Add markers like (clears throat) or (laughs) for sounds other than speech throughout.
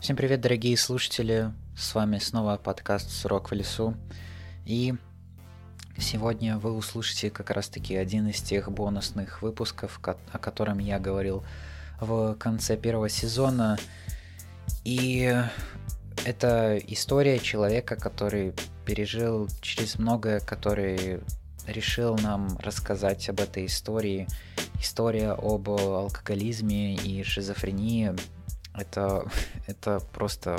Всем привет, дорогие слушатели! С вами снова подкаст «Сурок в лесу». И сегодня вы услышите как раз-таки один из тех бонусных выпусков, о котором я говорил в конце первого сезона. И это история человека, который пережил через многое, который решил нам рассказать об этой истории. История об алкоголизме и шизофрении – это, (laughs) это просто...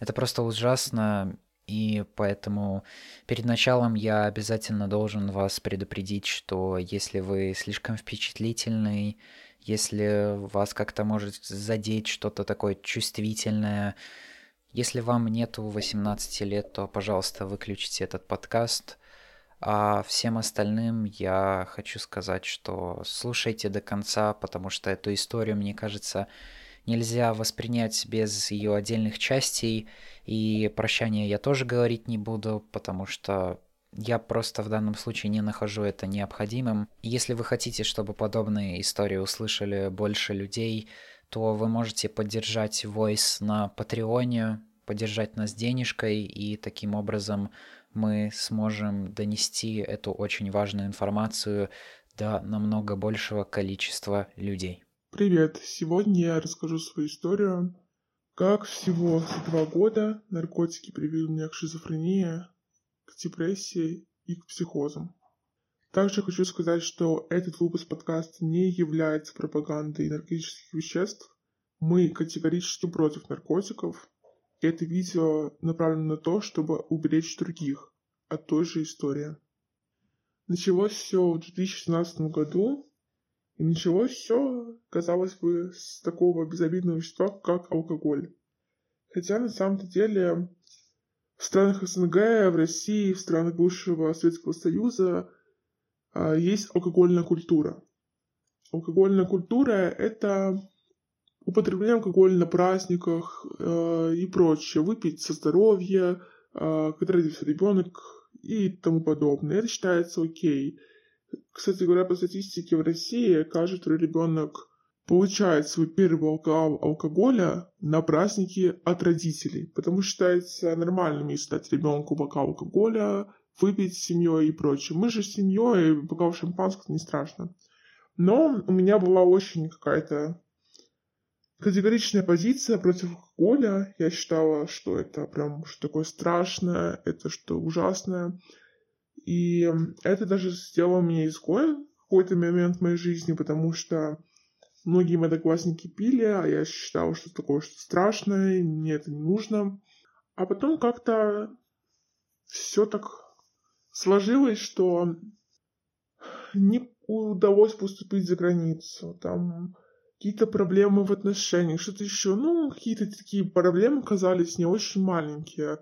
Это просто ужасно, и поэтому перед началом я обязательно должен вас предупредить, что если вы слишком впечатлительный, если вас как-то может задеть что-то такое чувствительное, если вам нету 18 лет, то, пожалуйста, выключите этот подкаст. А всем остальным я хочу сказать, что слушайте до конца, потому что эту историю, мне кажется, нельзя воспринять без ее отдельных частей. И прощания я тоже говорить не буду, потому что я просто в данном случае не нахожу это необходимым. Если вы хотите, чтобы подобные истории услышали больше людей, то вы можете поддержать Voice на Патреоне, поддержать нас денежкой и таким образом мы сможем донести эту очень важную информацию до намного большего количества людей. Привет! Сегодня я расскажу свою историю. Как всего за два года наркотики привели меня к шизофрении, к депрессии и к психозам. Также хочу сказать, что этот выпуск подкаста не является пропагандой наркотических веществ. Мы категорически против наркотиков, это видео направлено на то, чтобы уберечь других от той же истории. Началось все в 2017 году, и началось все, казалось бы, с такого безобидного вещества, как алкоголь. Хотя на самом-то деле в странах СНГ, в России, в странах бывшего Советского Союза а, есть алкогольная культура. Алкогольная культура — это употребление алкоголя на праздниках э, и прочее, выпить со здоровья, э, когда родился ребенок и тому подобное. Это считается окей. Кстати говоря, по статистике в России каждый второй ребенок получает свой первый алкоголь алкоголя на праздники от родителей, потому что считается нормальным, если дать ребенку бокал алкоголя, выпить с семьей и прочее. Мы же с семьей, бокал шампанского не страшно. Но у меня была очень какая-то категоричная позиция против алкоголя. Я считала, что это прям что такое страшное, это что ужасное. И это даже сделало меня изгоем в какой-то момент в моей жизни, потому что многие мои одноклассники пили, а я считала, что такое что страшное, мне это не нужно. А потом как-то все так сложилось, что не удалось поступить за границу. Там какие-то проблемы в отношениях, что-то еще. Ну, какие-то такие проблемы казались не очень маленькие.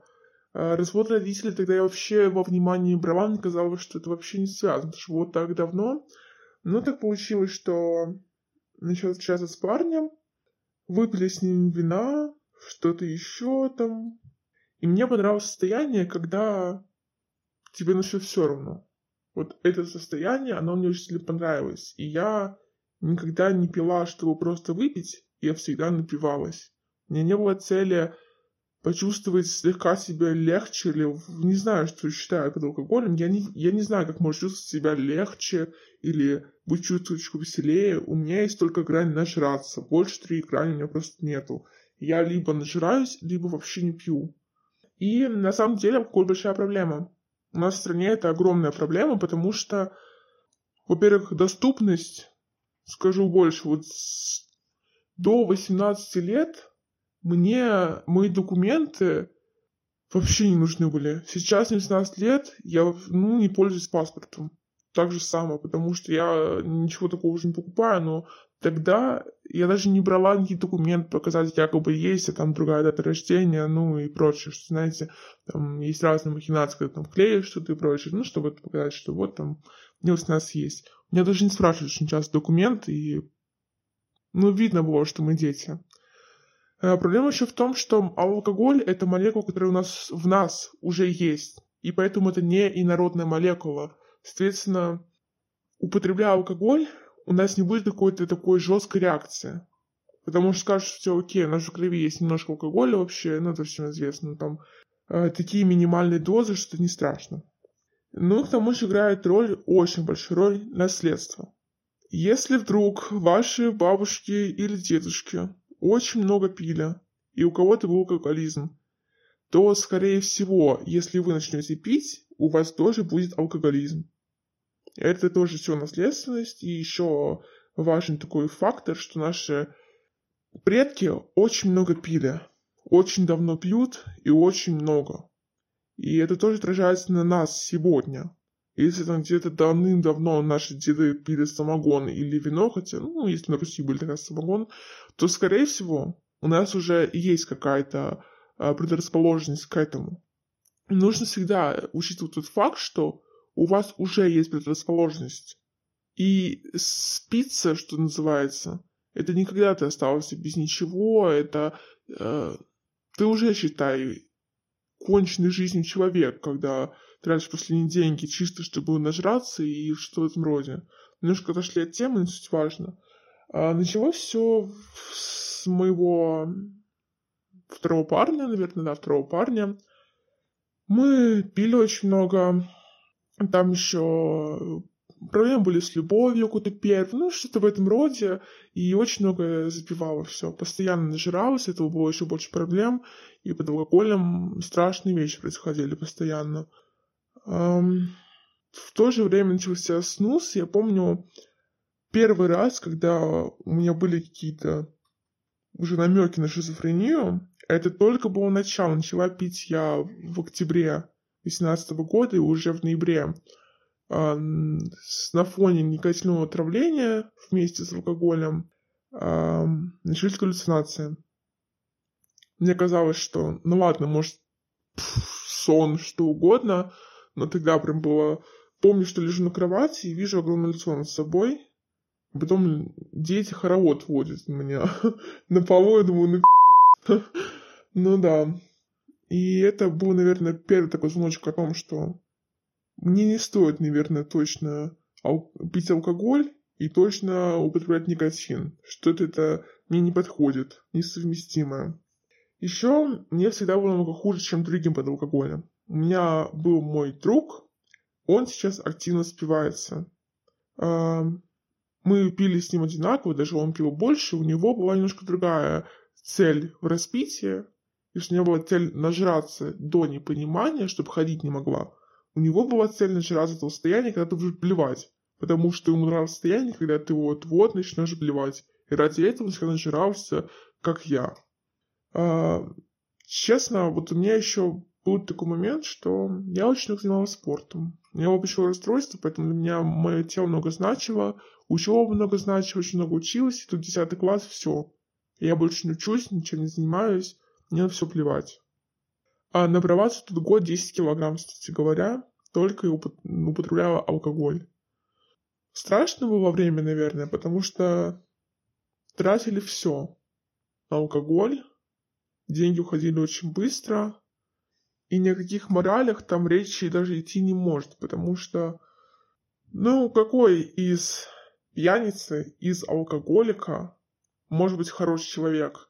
А развод родителей тогда я вообще во внимание брала, мне казалось, что это вообще не связано, потому что вот так давно. Но так получилось, что начал встречаться с парнем, выпили с ним вина, что-то еще там. И мне понравилось состояние, когда тебе на все все равно. Вот это состояние, оно мне очень сильно понравилось. И я никогда не пила, чтобы просто выпить, я всегда напивалась. У меня не было цели почувствовать слегка себя легче или не знаю, что считаю под алкоголем. Я не, я не знаю, как можно чувствовать себя легче или быть чуть веселее. У меня есть только грань нажраться. Больше три грани у меня просто нету. Я либо нажираюсь, либо вообще не пью. И на самом деле алкоголь большая проблема. У нас в стране это огромная проблема, потому что, во-первых, доступность скажу больше, вот с, до 18 лет мне мои документы вообще не нужны были. Сейчас мне 18 лет, я ну, не пользуюсь паспортом. Так же самое, потому что я ничего такого уже не покупаю, но тогда я даже не брала никакие документы показать, якобы есть, а там другая дата рождения, ну и прочее, что, знаете, там есть разные махинации, когда там клеишь что-то и прочее, ну, чтобы показать, что вот там мне 18 есть. Меня даже не спрашивают очень часто документы, и ну, видно было, что мы дети. А, проблема еще в том, что алкоголь — это молекула, которая у нас в нас уже есть, и поэтому это не инородная молекула. Соответственно, употребляя алкоголь, у нас не будет какой-то такой жесткой реакции. Потому что скажут, что все окей, у нас в крови есть немножко алкоголя вообще, ну это всем известно, там э, такие минимальные дозы, что это не страшно. Ну, к тому же играет роль, очень большую роль, наследство. Если вдруг ваши бабушки или дедушки очень много пили, и у кого-то был алкоголизм, то, скорее всего, если вы начнете пить, у вас тоже будет алкоголизм. Это тоже все наследственность, и еще важен такой фактор, что наши Предки очень много пили, очень давно пьют и очень много. И это тоже отражается на нас сегодня. Если там где-то давным-давно наши деды пили самогон или вино, хотя, ну, если на Руси были такая самогон, то, скорее всего, у нас уже есть какая-то а, предрасположенность к этому. Нужно всегда учитывать тот факт, что у вас уже есть предрасположенность. И спиться, что называется, это не когда ты остался без ничего, это э, ты уже, считай, конченный жизнью человек, когда тратишь последние деньги чисто, чтобы нажраться и что в этом роде. Немножко отошли от темы, но суть важно. А, началось все с моего второго парня, наверное, да, второго парня. Мы пили очень много. Там еще проблемы были с любовью, какой-то первый, ну, что-то в этом роде, и очень много запивала все. Постоянно нажиралась, этого было еще больше проблем, и под алкоголем страшные вещи происходили постоянно. Эм, в то же время начался снус, я помню первый раз, когда у меня были какие-то уже намеки на шизофрению, это только было начало. Начала пить я в октябре 2018 года и уже в ноябре на фоне никотинового отравления вместе с алкоголем а, начались галлюцинации. Мне казалось, что, ну ладно, может, сон, что угодно, но тогда прям было... Помню, что лежу на кровати и вижу огромное лицо над собой. Потом дети хоровод водят меня (laughs) на полу, я думаю, ну (laughs) Ну да. И это был, наверное, первый такой звоночек о том, что мне не стоит, наверное, точно пить алкоголь и точно употреблять никотин. Что-то это мне не подходит, несовместимое. Еще мне всегда было много хуже, чем другим под алкоголем. У меня был мой друг, он сейчас активно спивается. Мы пили с ним одинаково, даже он пил больше, у него была немножко другая цель в распитии, и что у него была цель нажраться до непонимания, чтобы ходить не могла. У него была цель нажраться этого состояния, когда ты будешь блевать. Потому что ему нравилось состояние, когда ты вот-вот начнешь блевать. И ради этого он нажирался, как я. А, честно, вот у меня еще был такой момент, что я очень много занималась спортом. У меня было расстройство, поэтому для меня мое тело много значило, учеба много значила, очень много училась, и тут 10 класс, все. Я больше не учусь, ничем не занимаюсь, мне на все плевать. А набрала тут год 10 килограмм, кстати говоря, только и употребляла алкоголь. Страшно было время, наверное, потому что тратили все на алкоголь, деньги уходили очень быстро, и ни о каких моралях там речи даже идти не может, потому что, ну, какой из пьяницы, из алкоголика может быть хороший человек?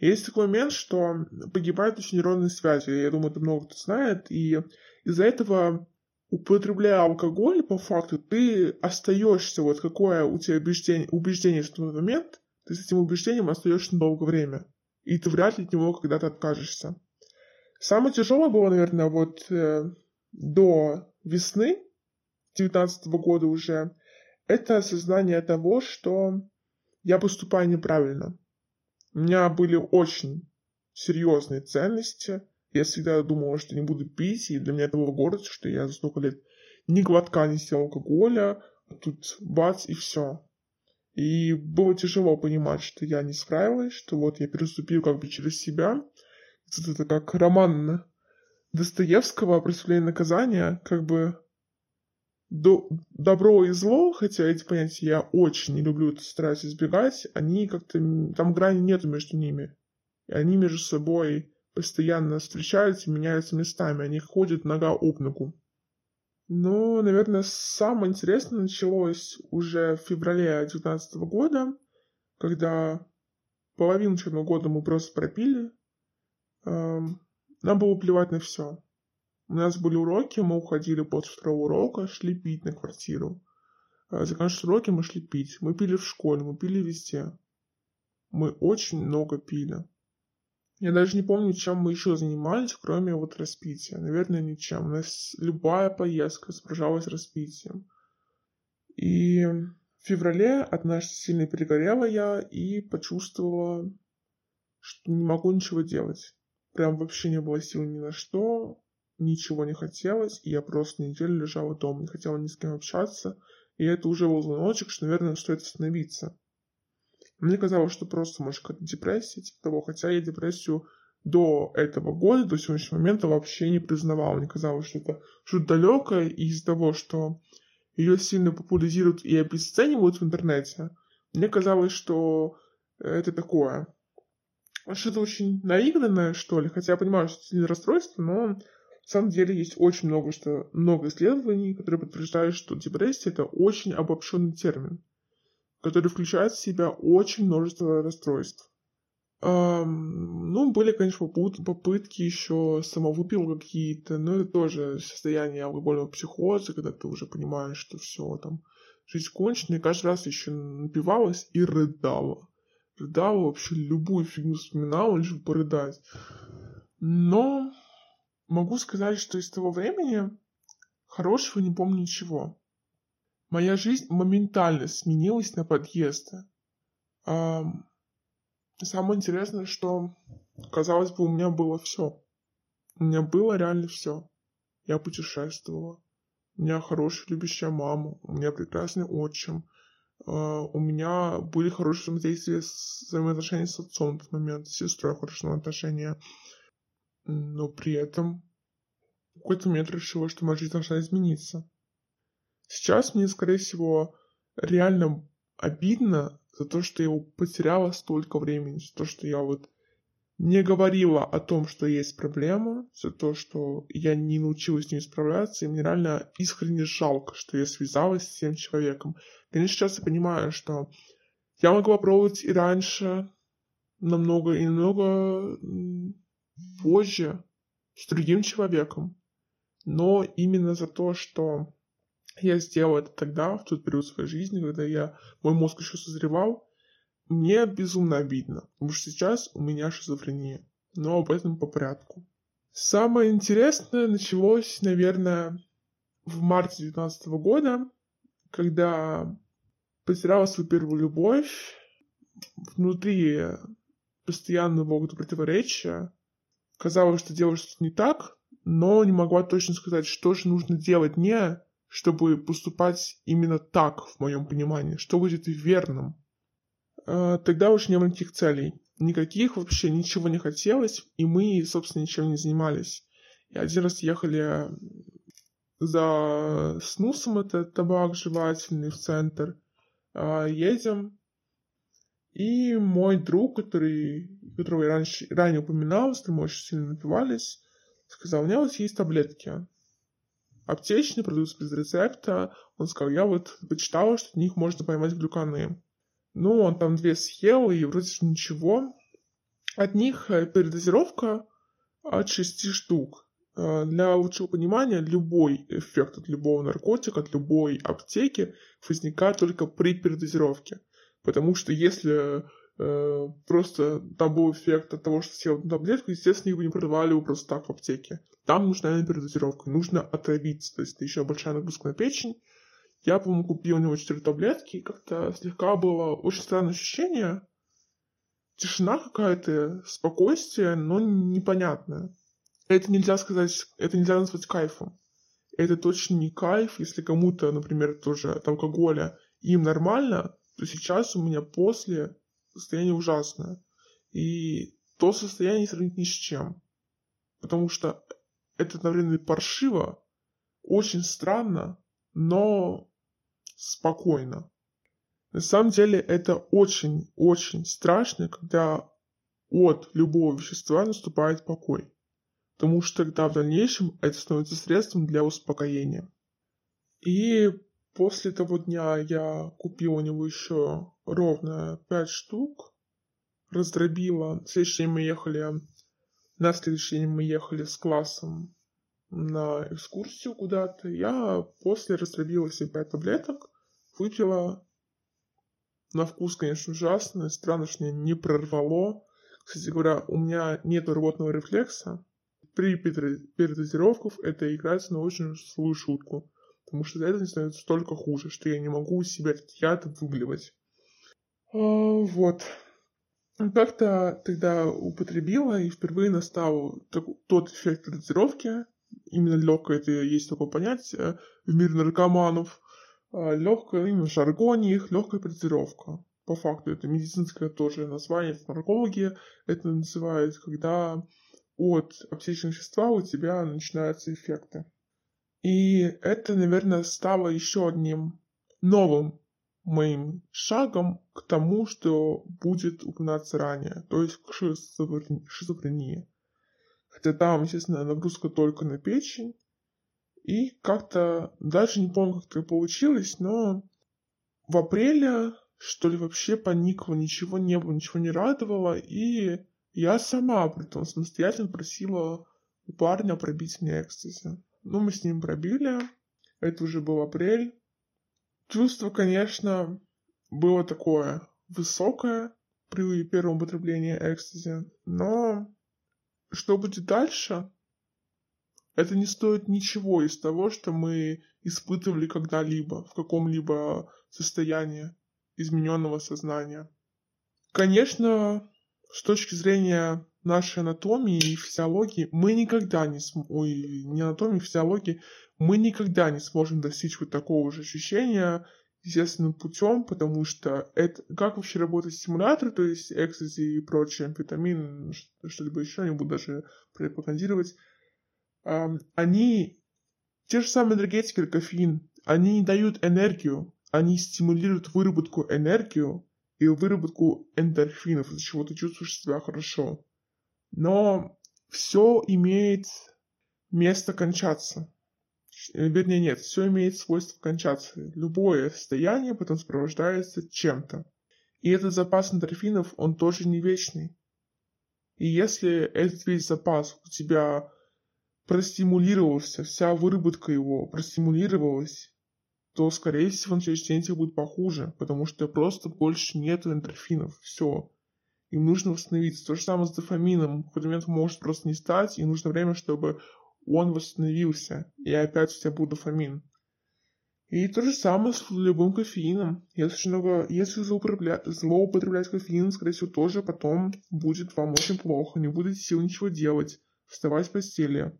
Есть такой момент, что погибают очень нейронные связи. Я думаю, это много кто знает. И из-за этого, употребляя алкоголь, по факту, ты остаешься, вот какое у тебя убеждение, убеждение в тот момент, ты с этим убеждением остаешься долгое время. И ты вряд ли от него когда-то откажешься. Самое тяжелое было, наверное, вот э, до весны 19 года уже, это осознание того, что я поступаю неправильно. У меня были очень серьезные ценности. Я всегда думала, что не буду пить, и для меня это было гордость, что я за столько лет ни глотка не съел алкоголя, а тут бац и все. И было тяжело понимать, что я не справилась, что вот я переступил как бы через себя. Это как роман Достоевского «Преступление и наказание», как бы до, добро и зло, хотя эти понятия я очень не люблю, стараюсь избегать, они как-то, там грани нету между ними. И они между собой постоянно встречаются, меняются местами, они ходят нога об ногу. Но, наверное, самое интересное началось уже в феврале 2019 года, когда половину учебного года мы просто пропили. Эм, нам было плевать на все. У нас были уроки, мы уходили после второго урока, шли пить на квартиру. Э, заканчивая уроки, мы шли пить. Мы пили в школе, мы пили везде. Мы очень много пили. Я даже не помню, чем мы еще занимались, кроме вот распития. Наверное, ничем. У нас любая поездка сопровождалась распитием. И в феврале однажды сильно перегорела я и почувствовала, что не могу ничего делать. Прям вообще не было сил ни на что, ничего не хотелось, и я просто неделю лежала дома, не хотела ни с кем общаться, и это уже был звоночек, что, наверное, стоит остановиться. Мне казалось, что просто, может, какая-то депрессия, типа того, хотя я депрессию до этого года, до сегодняшнего момента вообще не признавал. Мне казалось, что это что-то далекое, из-за того, что ее сильно популяризируют и обесценивают в интернете, мне казалось, что это такое. Что-то очень наигранное, что ли, хотя я понимаю, что это расстройство, но самом деле есть очень много, что, много исследований, которые подтверждают, что депрессия – это очень обобщенный термин который включает в себя очень множество расстройств. Um, ну, были, конечно, попытки еще самовыпил какие-то, но это тоже состояние алкогольного психоза, когда ты уже понимаешь, что все там, жизнь кончена, и каждый раз еще напивалась и рыдала. Рыдала вообще любую фигню вспоминала, лишь бы порыдать. Но могу сказать, что из того времени хорошего не помню ничего. Моя жизнь моментально сменилась на подъезд. А, самое интересное, что, казалось бы, у меня было все. У меня было реально все. Я путешествовала. У меня хорошая любящая мама. У меня прекрасный отчим. Uh, у меня были хорошие взаимодействия, взаимоотношения с отцом в тот момент, с сестрой хорошие отношения. Но при этом в какой-то момент решила, что моя жизнь должна измениться. Сейчас мне, скорее всего, реально обидно за то, что я потеряла столько времени, за то, что я вот не говорила о том, что есть проблема, за то, что я не научилась с ней справляться, и мне реально искренне жалко, что я связалась с тем человеком. Конечно, сейчас я понимаю, что я могла пробовать и раньше, намного и намного позже, с другим человеком. Но именно за то, что я сделал это тогда, в тот период своей жизни, когда я, мой мозг еще созревал. Мне безумно обидно, потому что сейчас у меня шизофрения, но об этом по порядку. Самое интересное началось, наверное, в марте 2019 года, когда потеряла свою первую любовь, внутри постоянно было противоречия. Казалось, что делаю что-то не так, но не могла точно сказать, что же нужно делать мне, чтобы поступать именно так, в моем понимании, что будет верным. А, тогда уж не было никаких целей. Никаких вообще ничего не хотелось, и мы, собственно, ничем не занимались. И один раз ехали за снусом, это табак жевательный в центр. А, едем, и мой друг, который, которого я раньше, ранее упоминал, с которым очень сильно напивались, сказал, у меня вот есть таблетки аптечные, продаются без рецепта. Он сказал, я вот почитал, что в них можно поймать глюканы. Ну, он там две съел, и вроде ничего. От них э, передозировка от шести штук. Э, для лучшего понимания, любой эффект от любого наркотика, от любой аптеки возникает только при передозировке. Потому что если э, просто там был эффект от того, что съел одну таблетку, естественно, бы не продавали бы просто так в аптеке. Там нужна передозировка, нужно отравиться, то есть это еще большая нагрузка на печень. Я, по-моему, купил у него 4 таблетки, и как-то слегка было очень странное ощущение. Тишина какая-то, спокойствие, но непонятное. Это нельзя сказать, это нельзя назвать кайфом. Это точно не кайф, если кому-то, например, тоже от алкоголя им нормально, то сейчас у меня после состояние ужасное. И то состояние сравнить ни с чем. Потому что это одновременно паршиво, очень странно, но спокойно. На самом деле это очень-очень страшно, когда от любого вещества наступает покой. Потому что тогда в дальнейшем это становится средством для успокоения. И после того дня я купил у него еще ровно 5 штук. раздробила. В следующий день мы ехали, на следующий день мы ехали с классом на экскурсию куда-то. Я после раздробила себе пять таблеток, выпила. На вкус, конечно, ужасно. Странно, что меня не прорвало. Кстати говоря, у меня нет рвотного рефлекса. При передозировках это играется на очень злую шутку. Потому что за это становится столько хуже, что я не могу себя этот яд выблевать. А, вот. Как-то тогда употребила, и впервые настал тот эффект дозировки, именно легкое, это есть такое понятие в мире наркоманов, а, легкая, именно в жаргоне их легкая дозировка. По факту это медицинское тоже название, это наркологи это называют, когда от аптечного вещества у тебя начинаются эффекты. И это, наверное, стало еще одним новым моим шагом к тому, что будет упоминаться ранее, то есть к шизофрении. Хотя там, естественно, нагрузка только на печень. И как-то, даже не помню, как это получилось, но в апреле, что ли, вообще поникло, ничего не было, ничего не радовало. И я сама, при том, самостоятельно просила у парня пробить мне экстази. Ну, мы с ним пробили. Это уже был апрель. Чувство, конечно, было такое высокое при первом употреблении экстази, но что будет дальше, это не стоит ничего из того, что мы испытывали когда-либо в каком-либо состоянии измененного сознания. Конечно, с точки зрения нашей анатомии и физиологии, мы никогда не см... Ой, не анатомии, а физиологии, мы никогда не сможем достичь вот такого же ощущения естественным путем, потому что это как вообще работает стимулятор, то есть экстази и прочие, амфетамин, что-либо еще, не буду даже пропагандировать, они, те же самые энергетики, как кофеин, они не дают энергию, они стимулируют выработку энергию и выработку эндорфинов, из-за чего ты чувствуешь себя хорошо. Но все имеет место кончаться. Э, вернее, нет, все имеет свойство кончаться. Любое состояние потом сопровождается чем-то. И этот запас эндорфинов, он тоже не вечный. И если этот весь запас у тебя простимулировался, вся выработка его простимулировалась, то, скорее всего, на следующий день тебе будет похуже, потому что просто больше нет эндорфинов. Все. Им нужно восстановиться. То же самое с дофамином. В какой-то может просто не стать, и нужно время, чтобы он восстановился, и опять у тебя был дофамин. И то же самое с любым кофеином. Если много, если злоупотреблять, злоупотреблять кофеин, скорее всего, тоже потом будет вам очень плохо, не будете сил ничего делать, вставать с постели.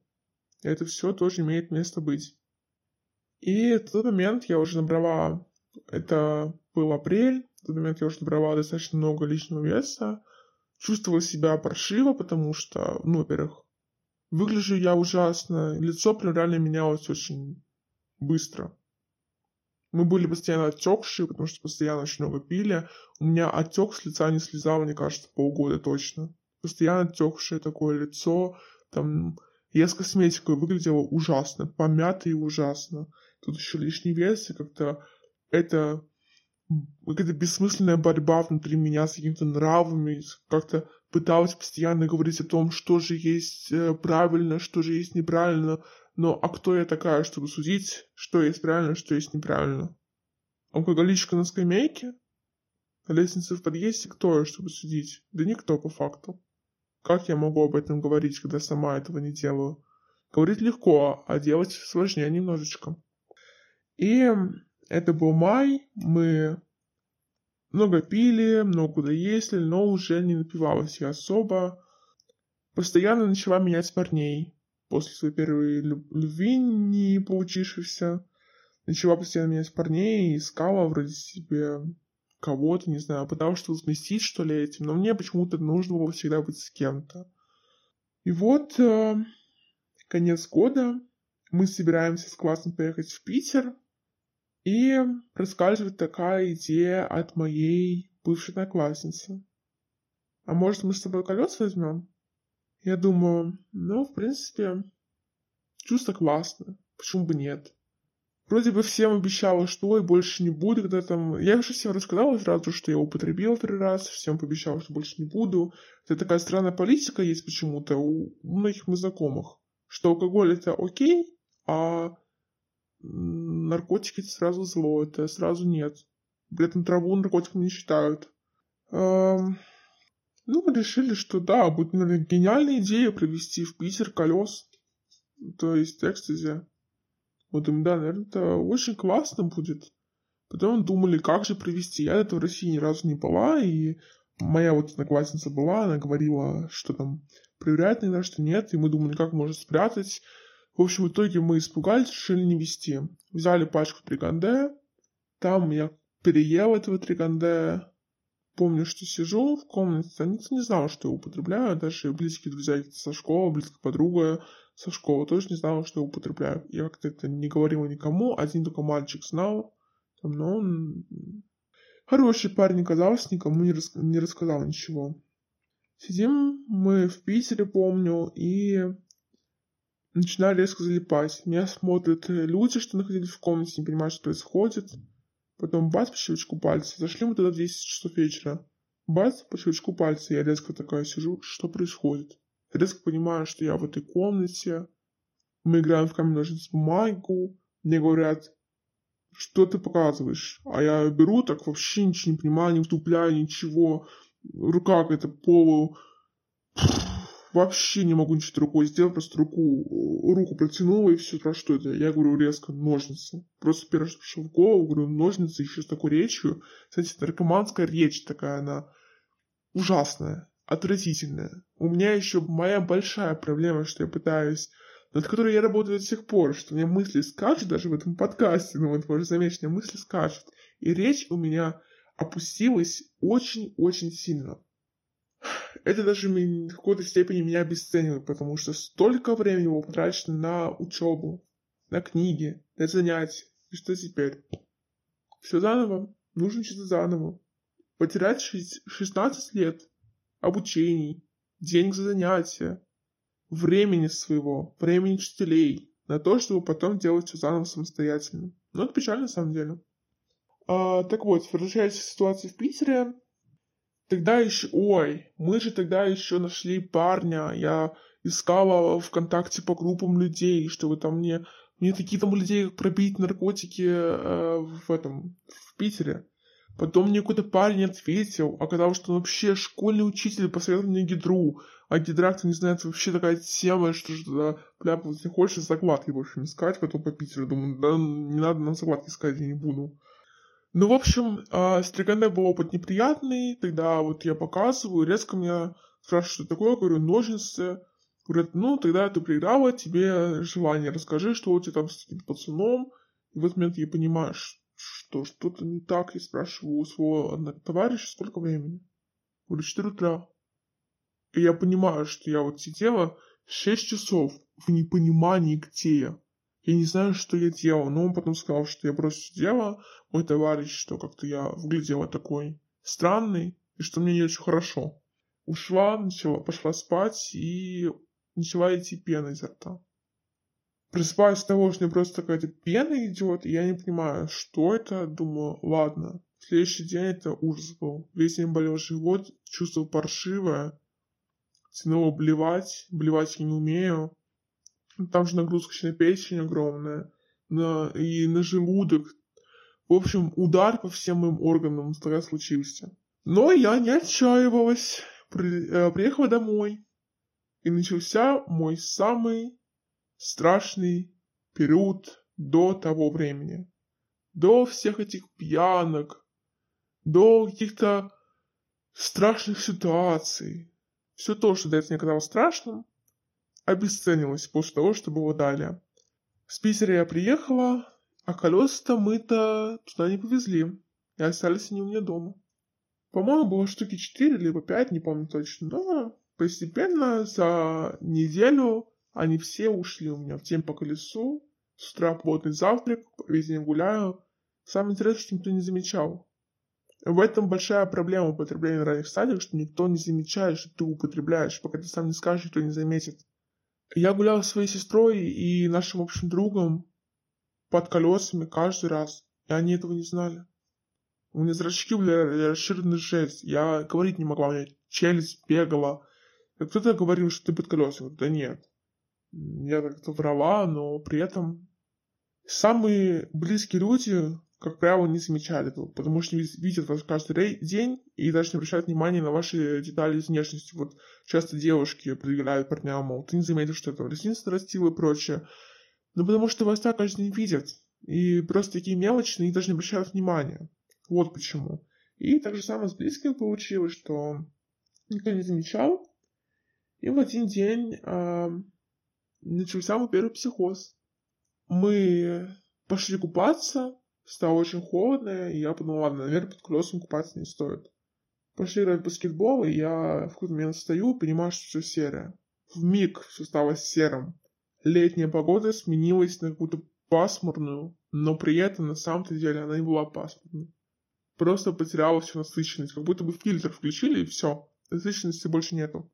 Это все тоже имеет место быть. И в тот момент я уже набрала, это был апрель, в тот момент я уже набрала достаточно много личного веса, чувствовала себя паршиво, потому что, ну, во-первых, Выгляжу я ужасно, лицо прям реально менялось очень быстро. Мы были постоянно отекшие, потому что постоянно очень много пили. У меня отек с лица не слезал, мне кажется, полгода точно. Постоянно отекшее такое лицо, там, я с косметикой выглядела ужасно, помято и ужасно. Тут еще лишний вес, и как-то это какая-то бессмысленная борьба внутри меня с какими-то нравами, как-то пыталась постоянно говорить о том, что же есть э, правильно, что же есть неправильно, но а кто я такая, чтобы судить, что есть правильно, что есть неправильно? Алкоголичка на скамейке? На лестнице в подъезде кто я, чтобы судить? Да никто по факту. Как я могу об этом говорить, когда сама этого не делаю? Говорить легко, а делать сложнее немножечко. И это был май, мы много пили, много куда ездили, но уже не напивалась я особо. Постоянно начала менять парней. После своей первой любви не получившейся. Начала постоянно менять парней, искала вроде себе кого-то, не знаю, пыталась что-то сместить, что ли, этим. Но мне почему-то нужно было всегда быть с кем-то. И вот э, конец года. Мы собираемся с классом поехать в Питер. И проскальзывает такая идея от моей бывшей одноклассницы. А может, мы с тобой колес возьмем? Я думаю, ну, в принципе, чувство классное. Почему бы нет? Вроде бы всем обещала, что и больше не буду, когда там... Я уже всем рассказала сразу, что я употребила три раза, всем пообещала, что больше не буду. Это такая странная политика есть почему-то у многих моих знакомых, что алкоголь это окей, а наркотики это сразу зло, это сразу нет. При этом траву наркотиком не считают. Эм... Ну, мы решили, что да, будет, наверное, гениальная идея привезти в Питер колес, то есть экстази. Вот думаю, да, наверное, это очень классно будет. Потом думали, как же привезти. Я это в России ни разу не была, и моя вот одноклассница была, она говорила, что там проверяет иногда, что нет, и мы думали, как можно спрятать. В общем, в итоге мы испугались, решили не вести. Взяли пачку триганде, там я переел этого триганде, помню, что сижу в комнате, а никто не знал, что я употребляю, даже близкие друзья со школы, близкая подруга со школы тоже не знала, что я употребляю. Я как-то это не говорила никому, один только мальчик знал, но он хороший парень оказался, никому не, рас... не рассказал ничего. Сидим мы в Питере, помню, и начинаю резко залипать. Меня смотрят люди, что находились в комнате, не понимают, что происходит. Потом бац по щелчку пальца. Зашли мы туда в 10 часов вечера. Бац по щелчку пальца. Я резко такая сижу, что происходит? Резко понимаю, что я в этой комнате. Мы играем в камень ножницы бумагу. Мне говорят, что ты показываешь? А я беру, так вообще ничего не понимаю, не втупляю ничего. Рука какая-то полу вообще не могу ничего рукой сделать, просто руку, руку протянула и все, про что это? Я говорю резко, ножницы. Просто первое, что пришло в голову, говорю, ножницы еще с такой речью. Кстати, наркоманская речь такая, она ужасная, отвратительная. У меня еще моя большая проблема, что я пытаюсь над которой я работаю до сих пор, что у меня мысли скачут даже в этом подкасте, ну вот вы заметите, мысли скачут. И речь у меня опустилась очень-очень сильно это даже в какой-то степени меня обесценивает, потому что столько времени было потрачено на учебу, на книги, на занятия. И что теперь? Все заново. Нужно что-то заново. Потерять 16 лет обучений, денег за занятия, времени своего, времени учителей, на то, чтобы потом делать все заново самостоятельно. Ну, это печально на самом деле. А, так вот, возвращаясь к ситуации в Питере, Тогда еще, ой, мы же тогда еще нашли парня, я искала ВКонтакте по группам людей, чтобы там мне, мне такие там людей, как пробить наркотики э, в этом, в Питере. Потом мне какой-то парень ответил, оказалось, что он вообще школьный учитель, посоветовал мне гидру. А гидра, кто не знает, вообще такая тема, что же туда пляпать, если хочешь, закладки, в общем, искать, потом по Питеру. Думаю, да не надо нам закладки искать, я не буду. Ну, в общем, э, с был опыт неприятный, тогда вот я показываю, резко меня спрашивают, что такое, говорю, ножницы. Говорят, ну, тогда ты проиграла, тебе желание, расскажи, что у тебя там с этим пацаном. И в этот момент я понимаю, что что-то не так, я спрашиваю у своего товарища, сколько времени. Говорю, 4 утра. И я понимаю, что я вот сидела 6 часов в непонимании, где я. Я не знаю, что я делал, но он потом сказал, что я просто сидела, мой товарищ, что как-то я выглядела такой странный, и что мне не очень хорошо. Ушла, начала, пошла спать и начала идти пена изо рта. Просыпаюсь с того, что мне просто какая-то пена идет, и я не понимаю, что это. Думаю, ладно. Следующий день это ужас был. Весь день болел живот, чувство паршивое. Тянуло блевать, блевать я не умею. Там же нагрузка на печень огромная, на, и на желудок. В общем, удар по всем моим органам тогда случился. Но я не отчаивалась. При, э, приехала домой. И начался мой самый страшный период до того времени. До всех этих пьянок, до каких-то страшных ситуаций. Все то, что до этого мне казалось страшным, обесценилось после того, что было далее. С Питера я приехала, а колеса-то мы-то туда не повезли, и остались они у меня дома. По-моему, было штуки четыре, либо пять, не помню точно, но постепенно за неделю они все ушли у меня в день по колесу, с утра плотный завтрак, весь день гуляю. Самое интересное, что никто не замечал. В этом большая проблема употребления ранних стадиях, что никто не замечает, что ты употребляешь. Пока ты сам не скажешь, никто не заметит. Я гулял со своей сестрой и нашим общим другом. под колесами каждый раз. И они этого не знали. У меня зрачки были расширены жесть. Я говорить не могла, у меня челюсть бегала. Кто-то говорил, что ты под колесами. Да нет. Я как-то врала, но при этом самые близкие люди, как правило, не замечали этого, потому что видят вас каждый день и даже не обращают внимания на ваши детали из внешности. Вот часто девушки предъявляют парням, мол, ты не заметил, что это ресницы нарастила и прочее. Ну, потому что вас так каждый день видят. И просто такие мелочные, и даже не обращают внимания. Вот почему. И так же самое с близким получилось, что никто не замечал. И в один день э, начался мой первый психоз. Мы пошли купаться, стало очень холодно, и я подумал, ладно, наверное, под колесом купаться не стоит. Пошли играть в баскетбол, и я в какой-то момент стою понимаю, что все серое. В миг все стало серым. Летняя погода сменилась на какую-то пасмурную, но при этом на самом-то деле она не была пасмурной. Просто потеряла всю насыщенность, как будто бы фильтр включили и все, насыщенности больше нету.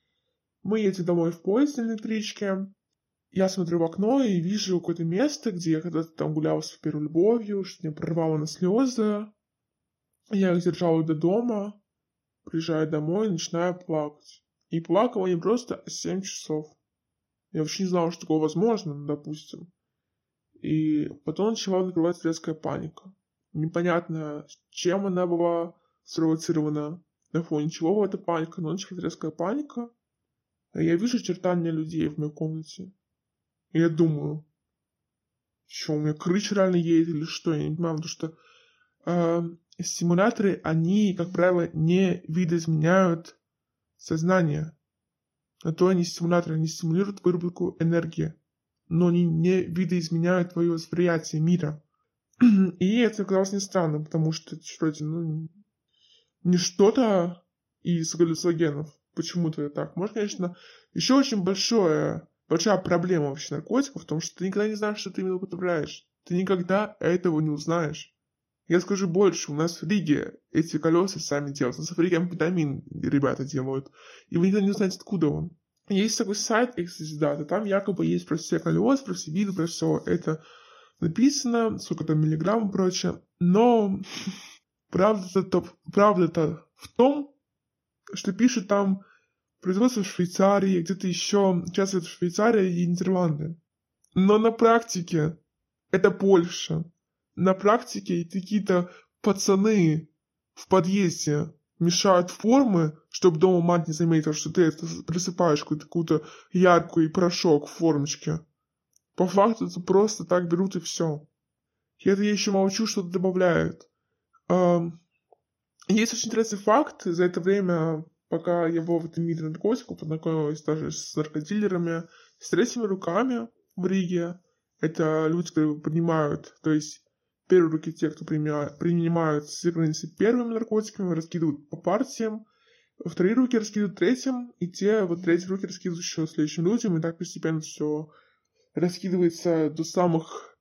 Мы едем домой в поезде на электричке, я смотрю в окно и вижу какое-то место, где я когда-то там гуляла с первой любовью, что меня прорвало на слезы. Я их держала до дома, приезжаю домой и начинаю плакать. И плакала не просто 7 часов. Я вообще не знала, что такое возможно, ну, допустим. И потом начала накрывать резкая паника. Непонятно, чем она была спровоцирована, на фоне чего эта паника, но началась резкая паника. Я вижу очертания людей в моей комнате. И я думаю, что у меня крыша реально едет или что, я не понимаю, потому что э, стимуляторы, они, как правило, не видоизменяют сознание. На то они стимуляторы, они стимулируют выработку энергии, но они не видоизменяют твое восприятие мира. (clears throat) И это оказалось не странно, потому что это, ну, не что-то из галлюциногенов. Почему-то так. Может, конечно, еще очень большое большая проблема вообще наркотиков в том, что ты никогда не знаешь, что ты именно употребляешь. Ты никогда этого не узнаешь. Я скажу больше, у нас в Риге эти колеса сами делают. У нас в Риге амфетамин ребята делают. И вы никогда не узнаете, откуда он. Есть такой сайт Экстази там якобы есть про все колеса, про все виды, про все это написано, сколько там миллиграмм и прочее. Но (laughs) правда-то правда в том, что пишут там производство в Швейцарии, где-то еще, часто это Швейцария и Нидерланды. Но на практике это Польша. На практике какие-то пацаны в подъезде мешают формы, чтобы дома мать не заметила, что ты это присыпаешь какую-то, какую-то яркую порошок в формочке. По факту это просто так берут и все. И это я еще молчу, что-то добавляют. Есть очень интересный факт. За это время пока я был в этом мире наркотиков, познакомилась даже с наркодилерами, с третьими руками в Риге. Это люди, которые принимают, то есть первые руки те, кто принимают, принимают за первыми наркотиками, раскидывают по партиям, вторые руки раскидывают третьим, и те вот третьи руки раскидывают еще следующим людям, и так постепенно все раскидывается до самых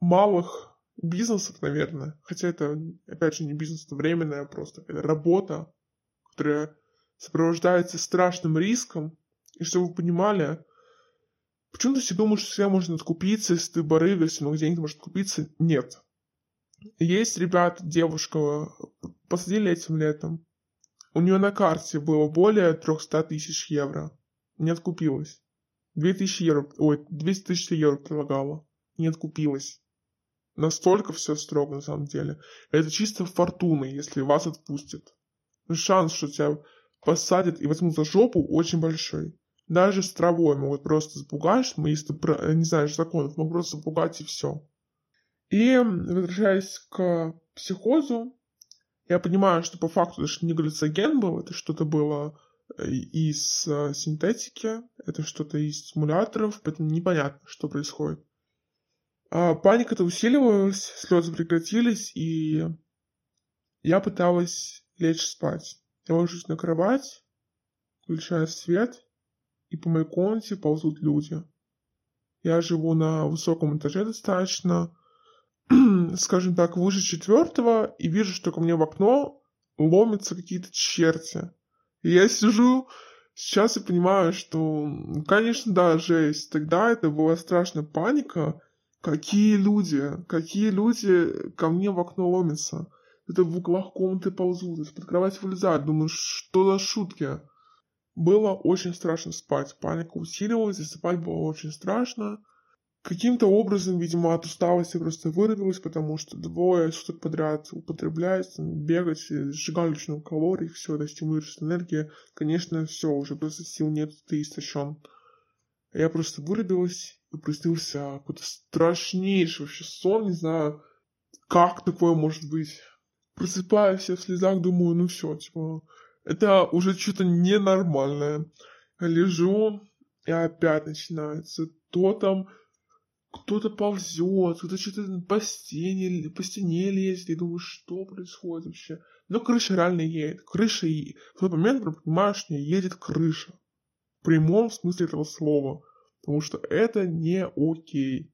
малых бизнесов, наверное. Хотя это, опять же, не бизнес, это временная просто работа, которая сопровождается страшным риском, и чтобы вы понимали, почему-то все думают, что всегда можно откупиться, если ты если много денег может купиться. Нет. Есть, ребят, девушка, посадили этим летом. У нее на карте было более 300 тысяч евро. Не откупилась. 2000 евро, ой, 200 тысяч евро предлагала. Не откупилась. Настолько все строго на самом деле. Это чисто фортуна, если вас отпустят. Шанс, что тебя посадят и возьмут за жопу очень большой. Даже с травой могут просто запугать, мы если ты не знаешь законов, могут просто запугать и все. И возвращаясь к психозу, я понимаю, что по факту это не глицоген был, это что-то было э, из э, синтетики, это что-то из стимуляторов, поэтому непонятно, что происходит. А паника-то усиливалась, слезы прекратились, и я пыталась лечь спать. Я ложусь на кровать, включаю свет, и по моей комнате ползут люди. Я живу на высоком этаже достаточно, (clears throat) скажем так, выше четвертого, и вижу, что ко мне в окно ломятся какие-то черти. И я сижу, сейчас и понимаю, что, конечно, да, жесть. Тогда это была страшная паника, Какие люди, какие люди ко мне в окно ломятся. Это в углах комнаты ползут, из-под кровати вылезают. Думаю, что за шутки? Было очень страшно спать. Паника усиливалась, и спать было очень страшно. Каким-то образом, видимо, от усталости просто вырубилась, потому что двое суток подряд употреблять, бегать, очень много калорий, все это стимулирует энергия. Конечно, все, уже просто сил нет, ты истощен. Я просто вырубилась и приснился какой-то страшнейший вообще сон, не знаю, как такое может быть. Просыпаюсь я в слезах, думаю, ну все, типа, это уже что-то ненормальное. Лежу, и опять начинается то там кто-то ползет, кто-то что-то по стене, по стене лезет, и думаю, что происходит вообще. Но крыша реально едет. Крыша едет. В тот момент я понимаю, что едет крыша. В прямом смысле этого слова. Потому что это не окей.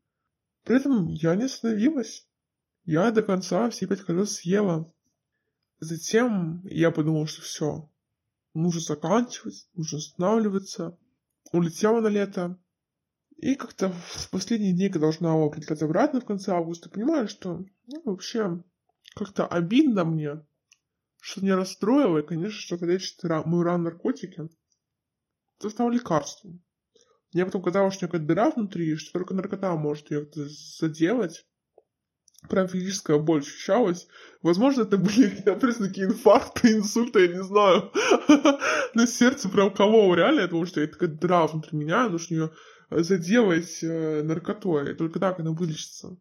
При этом я не остановилась. Я до конца все пять колес съела. Затем я подумал, что все, нужно заканчивать, нужно останавливаться. Улетела на лето, и как-то в последние дни, когда должна была прилетать обратно в конце августа, понимаю, что ну, вообще как-то обидно мне, что не расстроило, и, конечно, что лечит мой ран наркотики. Это стало лекарством. Мне потом казалось, что у меня какая-то дыра внутри, что только наркота может ее заделать. Прям физическая боль ощущалась. Возможно, это были (laughs) признаки инфаркта, инсульта, я не знаю. (laughs) Но сердце прям кололо реально, потому что я такая дыра внутри меня, нужно ее заделать э, наркотой. Только так она вылечится.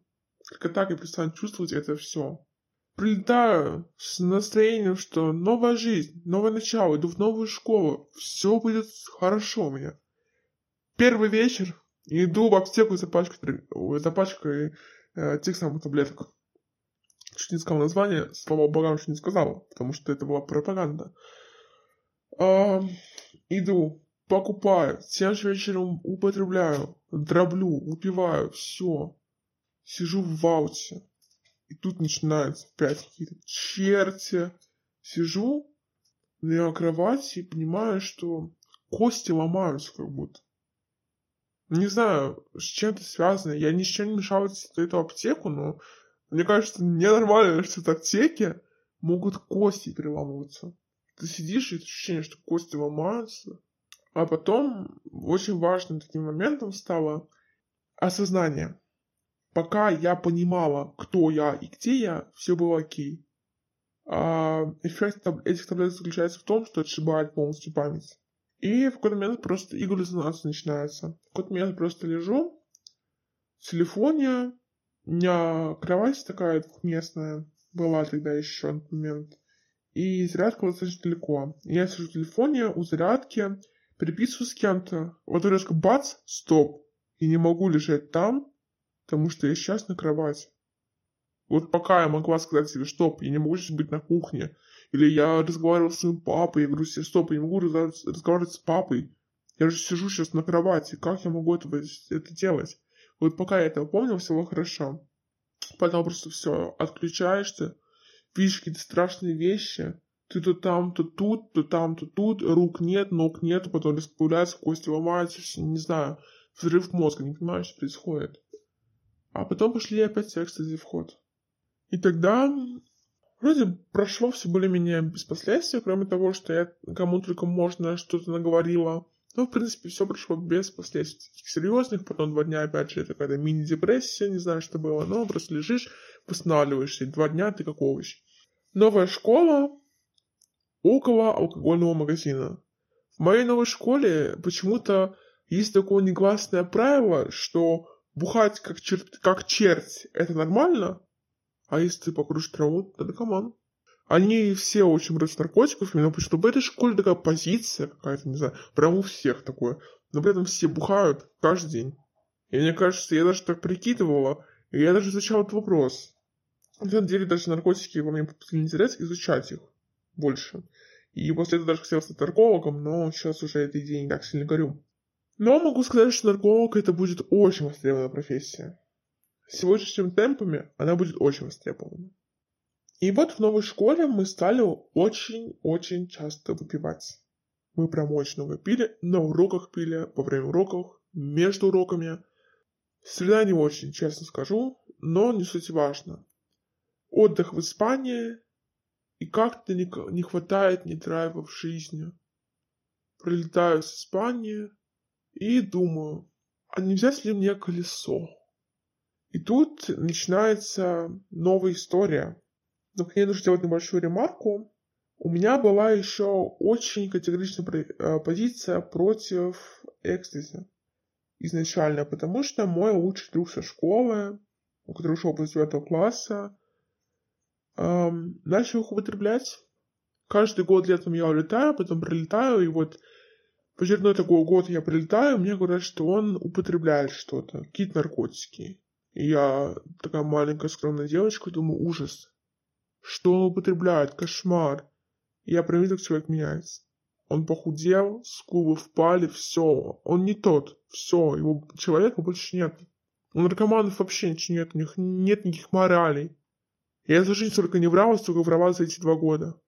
Только так я перестану чувствовать это все. Прилетаю с настроением, что новая жизнь, новое начало, иду в новую школу, все будет хорошо у меня. Первый вечер, иду в аптеку за пачкой, за пачкой э, тех самых таблеток. Чуть не сказал название, богам, что не сказал, потому что это была пропаганда. Э, иду, покупаю, тем же вечером употребляю, дроблю, упиваю, все. Сижу в вауте. И тут начинаются опять какие-то черти. Сижу на кровати и понимаю, что кости ломаются как будто. Не знаю, с чем это связано. Я ничего не мешал эту аптеку, но мне кажется, ненормально, (laughs) что в аптеке могут кости переламываться. Ты сидишь, и ощущение, что кости ломаются. А потом очень важным таким моментом стало осознание. Пока я понимала, кто я и где я, все было окей. А эффект этих таблеток заключается в том, что отшибает полностью память. И в какой-то момент просто иглюцинация начинается. В какой-то момент просто лежу в телефоне, у меня кровать такая двухместная была тогда еще на момент. И зарядка была достаточно далеко. Я сижу в телефоне у зарядки, переписываю с кем-то, вот резко бац, стоп, и не могу лежать там, потому что я сейчас на кровати. Вот пока я могла сказать себе, стоп, я не могу сейчас быть на кухне, или я разговаривал с своим папой, я говорю себе, стоп, я не могу разговаривать с папой, я же сижу сейчас на кровати, как я могу этого, это делать? Вот пока я это помнил, все было хорошо. Потом просто все, отключаешься, видишь какие-то страшные вещи, ты то там, то тут, то там, то тут, рук нет, ног нет, потом появляются кости, ломаются, не знаю, взрыв мозга, не понимаю, что происходит. А потом пошли опять экстази в ход. И тогда вроде прошло все более-менее без последствий, кроме того, что я кому только можно что-то наговорила. Но, в принципе, все прошло без последствий таких серьезных. Потом два дня, опять же, это какая-то мини-депрессия, не знаю, что было. Но просто лежишь, восстанавливаешься. И два дня ты как овощ. Новая школа, около алкогольного магазина. В моей новой школе почему-то есть такое негласное правило, что бухать как, чер... как черт – это нормально, а если ты покружишь траву, то наркоман. Они все очень против наркотиков, именно потому что в этой школе такая позиция какая-то, не знаю, прям у всех такое. Но при этом все бухают каждый день. И мне кажется, я даже так прикидывала, и я даже изучал этот вопрос. На самом деле, даже наркотики во мне побудили интерес изучать их больше. И после этого даже хотел стать наркологом, но сейчас уже этой идеей не так сильно горю. Но могу сказать, что нарколог это будет очень востребованная профессия. Сегодняшними темпами она будет очень востребована. И вот в новой школе мы стали очень-очень часто выпивать. Мы прям очень много пили, на уроках пили, во время уроков, между уроками. Среда не очень, честно скажу, но не суть важно. Отдых в Испании, и как-то не, не хватает ни драйва в жизни. Прилетаю с Испании и думаю, а не взять ли мне колесо? И тут начинается новая история. Но к ней нужно сделать небольшую ремарку. У меня была еще очень категоричная э, позиция против экстази изначально, потому что мой лучший друг со школы, у которого ушел после 9 класса, эм, начал их употреблять. Каждый год летом я улетаю, потом прилетаю, и вот в очередной такой год я прилетаю, мне говорят, что он употребляет что-то, какие-то наркотики. И я такая маленькая скромная девочка, думаю, ужас. Что он употребляет? Кошмар. И я видел, как человек меняется. Он похудел, скулы впали, все. Он не тот. Все, его человека больше нет. У наркоманов вообще ничего нет, у них нет никаких моралей. Я за жизнь столько не врал, столько врала за эти два года.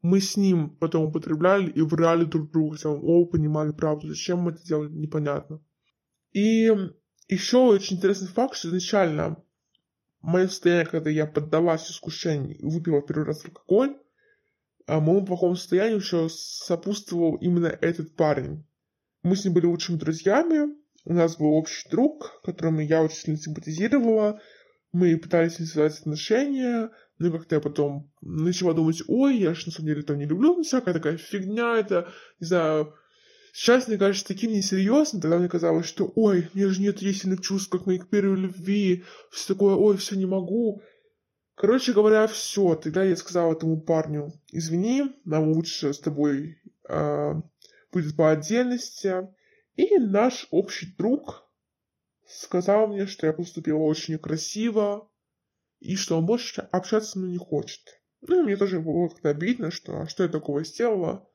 Мы с ним потом употребляли и врали друг другу, хотя оба понимали правду. Зачем мы это делали, непонятно. И еще очень интересный факт, что изначально мое состояние, когда я поддалась искушению и выпила первый раз алкоголь, а моему плохому состоянию еще сопутствовал именно этот парень. Мы с ним были лучшими друзьями, у нас был общий друг, которому я очень сильно симпатизировала, мы пытались связать отношения, но как-то я потом начала думать, ой, я же на самом деле этого не люблю, ну, всякая такая фигня, это, не знаю, сейчас мне кажется таким несерьезным, тогда мне казалось, что, ой, мне же нет истинных чувств, как моих первой любви, все такое, ой, все не могу, Короче говоря, все. Тогда я сказал этому парню, извини, нам лучше с тобой э, будет по отдельности. И наш общий друг сказал мне, что я поступила очень некрасиво, и что он больше общаться со мной не хочет. Ну, и мне тоже было как-то обидно, что а что я такого сделала.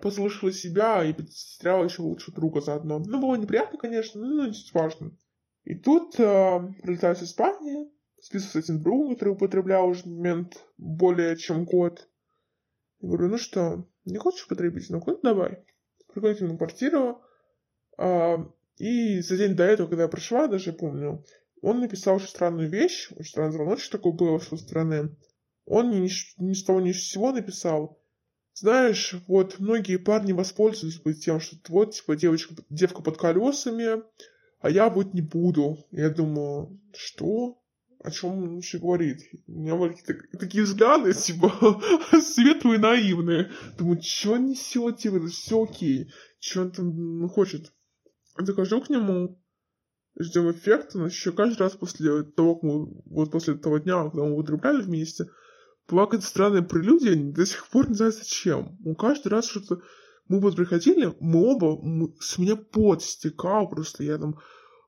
Послушала себя и потеряла еще лучше друга заодно. Ну, было неприятно, конечно, но не важно. И тут э, прилетаю с Испании, список с этим другом, который употреблял уже момент более чем год. Я говорю, ну что, не хочешь употребить? Ну, ну давай. Приходите на квартиру. А, и за день до этого, когда я пришла, даже помню, он написал очень странную вещь, очень странный звоночек такой был с его стороны. Он ни, ни с того ни с сего написал, знаешь, вот многие парни воспользуются тем, что вот, типа, девочка, девка под колесами, а я вот не буду. Я думаю, что? о чем он вообще говорит. У меня были какие-то такие взгляды, (laughs) типа, светлые, наивные. Думаю, что он несет, типа, все окей. Что он там хочет. Захожу к нему, ждем эффекта, но еще каждый раз после того, как мы, вот после того дня, когда мы употребляли вместе, какая-то странная прелюдия, до сих пор не знаю зачем. Он каждый раз что-то... Мы вот приходили, мы оба, мы, с меня пот стекал просто, я там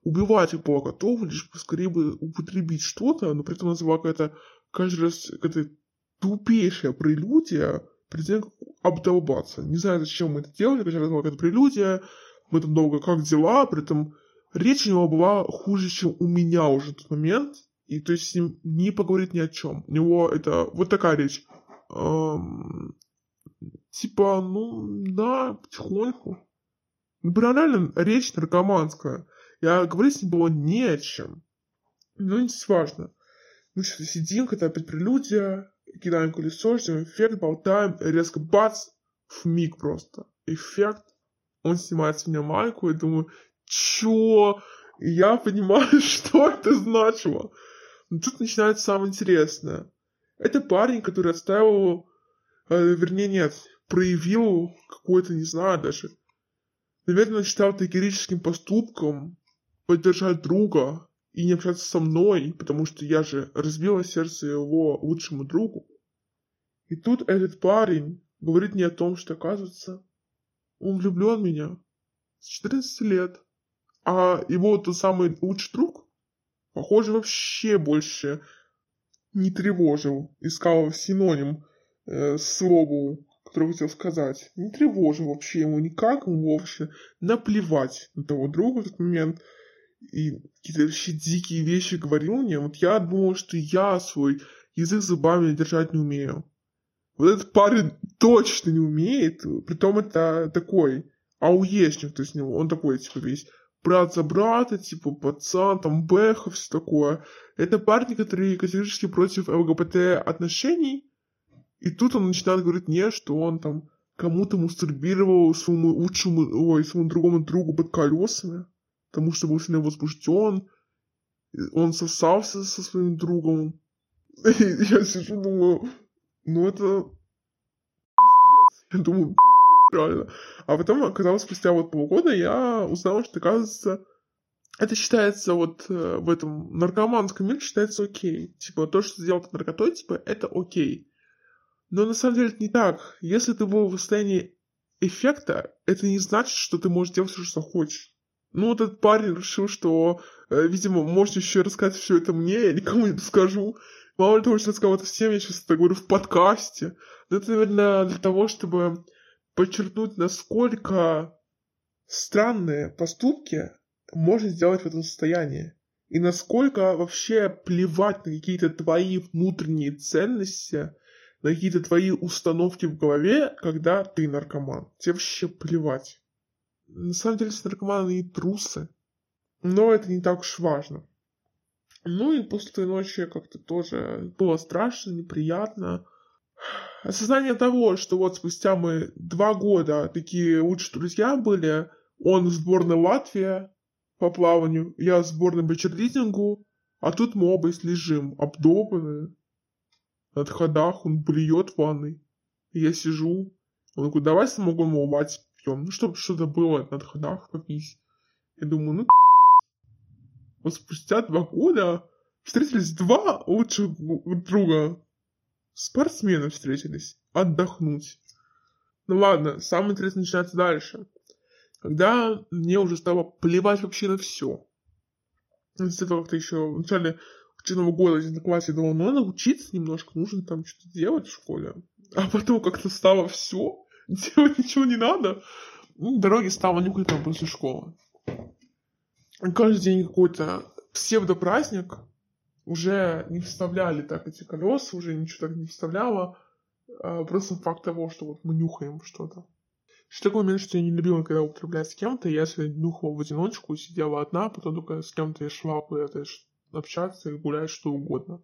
убивать их была готова, лишь поскорее бы употребить что-то, но при этом это была какая-то каждый раз какая-то тупейшая прелюдия, перед тем, обдолбаться. Не знаю, зачем мы это делали, каждый раз была какая-то прелюдия, мы там долго как дела, при этом речь у него была хуже, чем у меня уже в тот момент, и то есть с ним не поговорить ни о чем. У него это вот такая речь. Эм, типа, ну, да, потихоньку. Ну, банально, речь наркоманская. Я говорить с ним было не о чем. Но не важно. Мы что-то сидим, когда опять прелюдия, кидаем колесо, ждем эффект, болтаем, резко бац, в миг просто. Эффект. Он снимает с меня майку, и думаю, чё? Я понимаю, (laughs) что это значило. Но тут начинается самое интересное. Это парень, который оставил, э, вернее, нет, проявил какой-то, не знаю даже, наверное, считал это героическим поступком, поддержать друга и не общаться со мной, потому что я же разбила сердце его лучшему другу. И тут этот парень говорит мне о том, что, оказывается, он влюблен в меня с 14 лет. А его тот самый лучший друг, похоже, вообще больше не тревожил, искал синоним э, слову, который хотел сказать. Не тревожил вообще ему никак, ему вообще наплевать на того друга в этот момент – и какие-то вообще дикие вещи говорил мне, вот я думал, что я свой язык зубами держать не умею. Вот этот парень точно не умеет, притом это такой ауешник, то есть он такой, типа, весь брат за брата, типа пацан, там Бэха, все такое. Это парни, которые категорически против ЛГБТ отношений, и тут он начинает говорить мне, что он там кому-то мастурбировал своему лучшему, ой, своему другому другу под колесами, потому что был сильно возбужден, он сосался со своим другом. (laughs) И я сижу, думаю, ну это я думаю, реально. А потом, оказалось, спустя вот полгода я узнала, что, оказывается, это считается вот э, в этом наркоманском мире считается окей. Типа, то, что ты делал под наркотой, типа, это окей. Но на самом деле это не так. Если ты был в состоянии эффекта, это не значит, что ты можешь делать все, что хочешь. Ну, вот этот парень решил, что, э, видимо, можете еще рассказать все это мне, я никому не расскажу. Мало ли того, что рассказал это всем, я сейчас это говорю в подкасте. Но это, наверное, для того, чтобы подчеркнуть, насколько странные поступки можно сделать в этом состоянии. И насколько вообще плевать на какие-то твои внутренние ценности, на какие-то твои установки в голове, когда ты наркоман. Тебе вообще плевать. На самом деле, наркоманы и трусы. Но это не так уж важно. Ну и после той ночи как-то тоже было страшно, неприятно. Осознание того, что вот спустя мы два года такие лучшие друзья были, он в сборной Латвии по плаванию, я в сборной по а тут мы оба лежим, обдолбанные. На ходах он блюет в ванной. Я сижу, он такой, давай самогон мать пьем, ну, чтобы что-то было на ходах попить. Я думаю, ну, вот спустя два года встретились два лучших друга. Спортсмены встретились. Отдохнуть. Ну ладно, самое интересное начинается дальше. Когда мне уже стало плевать вообще на все. С этого как-то еще в начале учебного года в классе думал, ну надо учиться немножко, нужно там что-то делать в школе. А потом как-то стало все, (laughs) делать ничего не надо. Ну, дороги стало нюхать там после школы. Каждый день какой-то псевдопраздник, уже не вставляли так эти колеса, уже ничего так не вставляло. А просто факт того, что вот мы нюхаем что-то. Еще такой момент, что я не любила, когда употреблять с кем-то, я если нюхала в одиночку, сидела одна, потом только с кем-то я шла куда-то общаться и гулять, что угодно.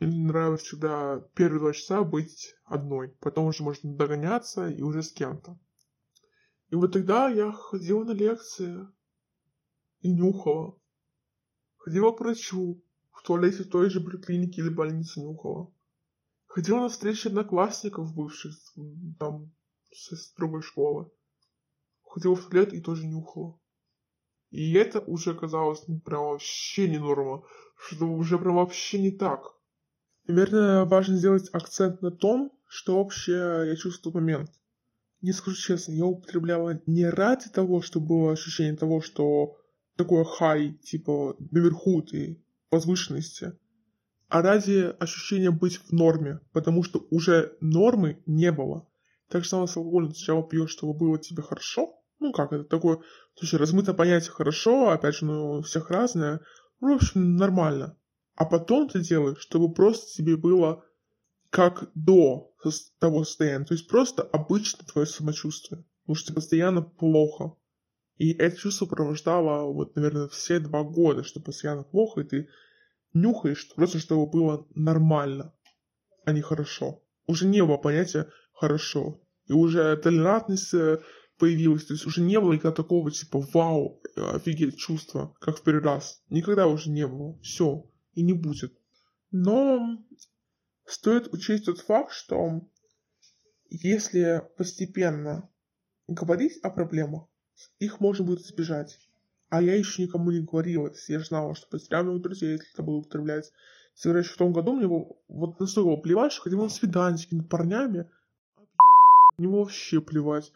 Мне нравилось всегда первые два часа быть одной, потом уже можно догоняться и уже с кем-то. И вот тогда я ходила на лекции и нюхала. Ходила к врачу, в туалете той же поликлиники или больницы нюхала. Ходила на встречи одноклассников бывших, там, с другой школы. Ходила в туалет и тоже нюхала. И это уже казалось ну, прям вообще не норма, что уже прям вообще не так. Наверное, важно сделать акцент на том, что вообще я чувствую момент. Не скажу честно, я употребляла не ради того, чтобы было ощущение того, что такое хай, типа наверху ты, возвышенности, а ради ощущения быть в норме, потому что уже нормы не было. Так же самое с алкоголем. Сначала пьешь, чтобы было тебе хорошо. Ну как, это такое, слушай, размытое понятие хорошо, опять же, ну, у всех разное. Ну, в общем, нормально. А потом ты делаешь, чтобы просто тебе было как до того состояния. То есть просто обычно твое самочувствие. Потому что тебе постоянно плохо. И это чувство провождало, вот, наверное, все два года, что постоянно плохо, и ты нюхаешь, просто чтобы было нормально, а не хорошо. Уже не было понятия «хорошо». И уже толерантность э, появилась, то есть уже не было никогда такого типа «вау, офигеть» чувства, как в первый раз. Никогда уже не было. Все. И не будет. Но стоит учесть тот факт, что если постепенно говорить о проблемах, их можно будет избежать. А я еще никому не говорила. Я же знала, что потеряю много друзей, если это буду употреблять. Короче, в том году мне вот настолько было плевать, что ходил на свидание с какими-то парнями. Мне вообще плевать.